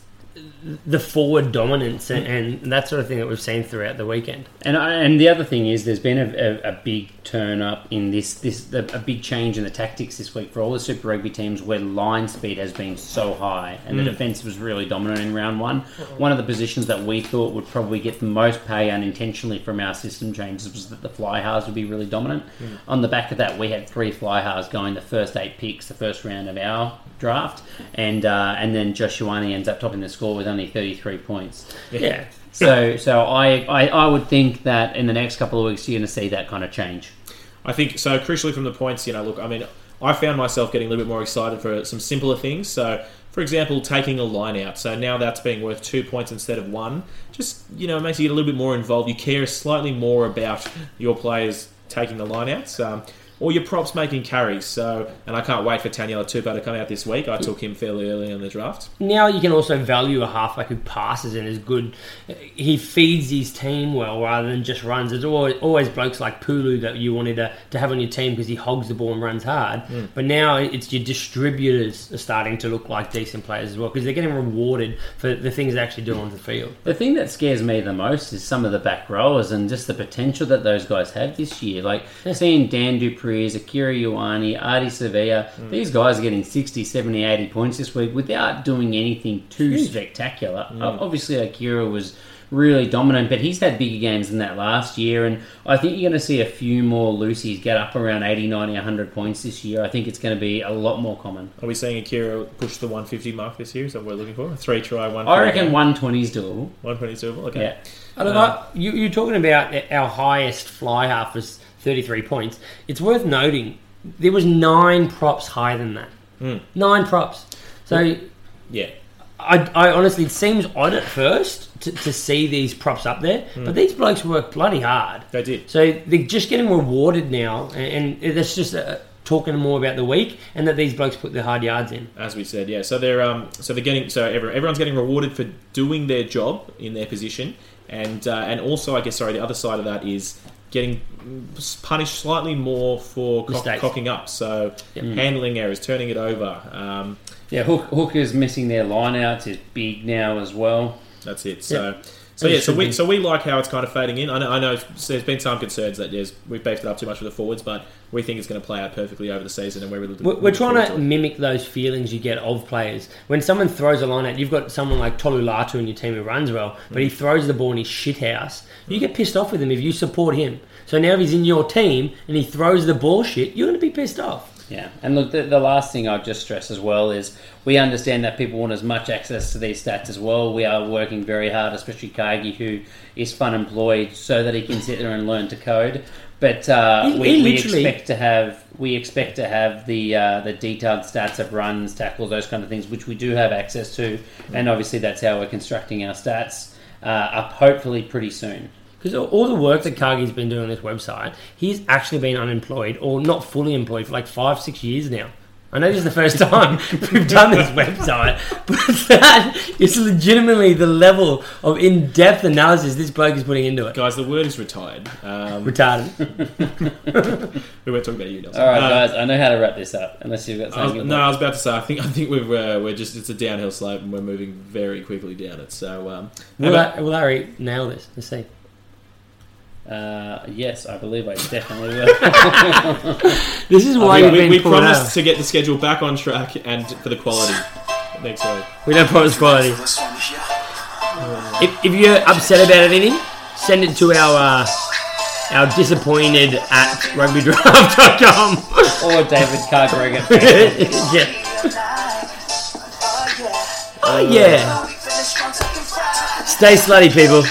the forward dominance and, and that sort of thing that we've seen throughout the weekend. And I, and the other thing is, there's been a, a, a big turn up in this this a, a big change in the tactics this week for all the Super Rugby teams, where line speed has been so high and the defence was really dominant in round one. One of the positions that we thought would probably get the most pay unintentionally from our system changes was that the fly halves would be really dominant. On the back of that, we had three fly halves going the first eight picks, the first round of our draft, and uh, and then Josh Ioane ends up topping the score with only 33 points. Yeah. So, so I, I, I would think that in the next couple of weeks you're going to see that kind of change. I think so. Crucially, from the points, you know, look, I mean, I found myself getting a little bit more excited for some simpler things. So, for example, taking a line out. So now that's being worth two points instead of one. Just you know, it makes you get a little bit more involved. You care slightly more about your players taking the line outs. Um, or your props making carries. So, and I can't wait for Taniela Tupou to come out this week. I took him fairly early in the draft. Now you can also value a halfback who passes and is good. He feeds his team well rather than just runs. There's always, always blokes like Pulu that you wanted to, to have on your team because he hogs the ball and runs hard. Hmm. But now it's your distributors are starting to look like decent players as well because they're getting rewarded for the things they actually do on the field. The thing that scares me the most is some of the back rowers and just the potential that those guys have this year. Like seeing Dan du Preez, Akira Ioane, Ardie Savea, hmm. these guys are getting 60, 70, 80 points this week without doing anything too spectacular. O- Obviously, Akira was really dominant, but he's had bigger games than that last year, and I think you're going to see a few more Lucy's get up around 80, 90, 100 points this year. I think it's going to be a lot more common. Are we seeing Akira push the 150 mark this year? Is that what we're looking for? A three try, one. I reckon 120 is doable. 120 is doable. Okay. Yeah. I don't uh, know, you, you're talking about our highest fly half was 33 points. It's worth noting there was nine props higher than that. Nine props. So Yeah. I, I honestly, it seems odd at first to, to see these props up there, but these blokes work bloody hard. They did. So they're just getting rewarded now, and, and that's just uh, talking more about the week and that these blokes put their hard yards in. as we said, yeah. So they're um, so they're getting so every, everyone's getting rewarded for doing their job in their position, and uh, and also I guess sorry the other side of that is getting punished slightly more for cock, cocking up. So handling errors, turning it over. Um, Yeah, Hook, Hooker's missing their lineouts is big now as well. that's it. So. Yeah. So yeah, so we so we like how it's kind of fading in. I know, I know there's been some concerns that yes, we've beefed it up too much for the forwards, but we think it's going to play out perfectly over the season, and we're really We're, we're trying forward to mimic those feelings you get of players. When someone throws a line out, you've got someone like Tolu Latu in your team who runs well, but he mm. throws the ball in his shit house. You get pissed off with him if you support him. So now if he's in your team and he throws the ball shit, you're going to be pissed off. Yeah, and look, the, the last thing I'll just stress as well is we understand that people want as much access to these stats as well. We are working very hard, especially Cargie, who is fun employed, so that he can sit there and learn to code. But uh, He- we, he we expect to have we expect to have the uh, the detailed stats of runs, tackles, those kind of things, which we do have access to, and obviously that's how we're constructing our stats uh, up. Hopefully, pretty soon. Because all, all the work that Cargie's been doing on this website, he's actually been unemployed or not fully employed for like five, six years now. I know this is the first [LAUGHS] time we've done this website, but [LAUGHS] that is legitimately the level of in-depth analysis this bloke is putting into it. Guys, the word is retired. Um, Retarded. [LAUGHS] we weren't talking about you, Nelson. All right, Uh, guys, I know how to wrap this up. Unless you've got I something. was, no, I was about to say. I think I think we've uh, we're just it's a downhill slope and we're moving very quickly down it. So um, Will, about- La- will Larry nail this? Let's see. Uh, yes, I believe I definitely will. [LAUGHS] This is why we, we, we promised out. to get the schedule back on track and for the quality next week. We don't promise quality. If, if you're upset about anything, send it to our uh, our disappointed at rugbydraft.com. or David Cargreg. [LAUGHS] yeah. Oh yeah. Stay slutty, people.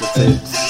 That's it.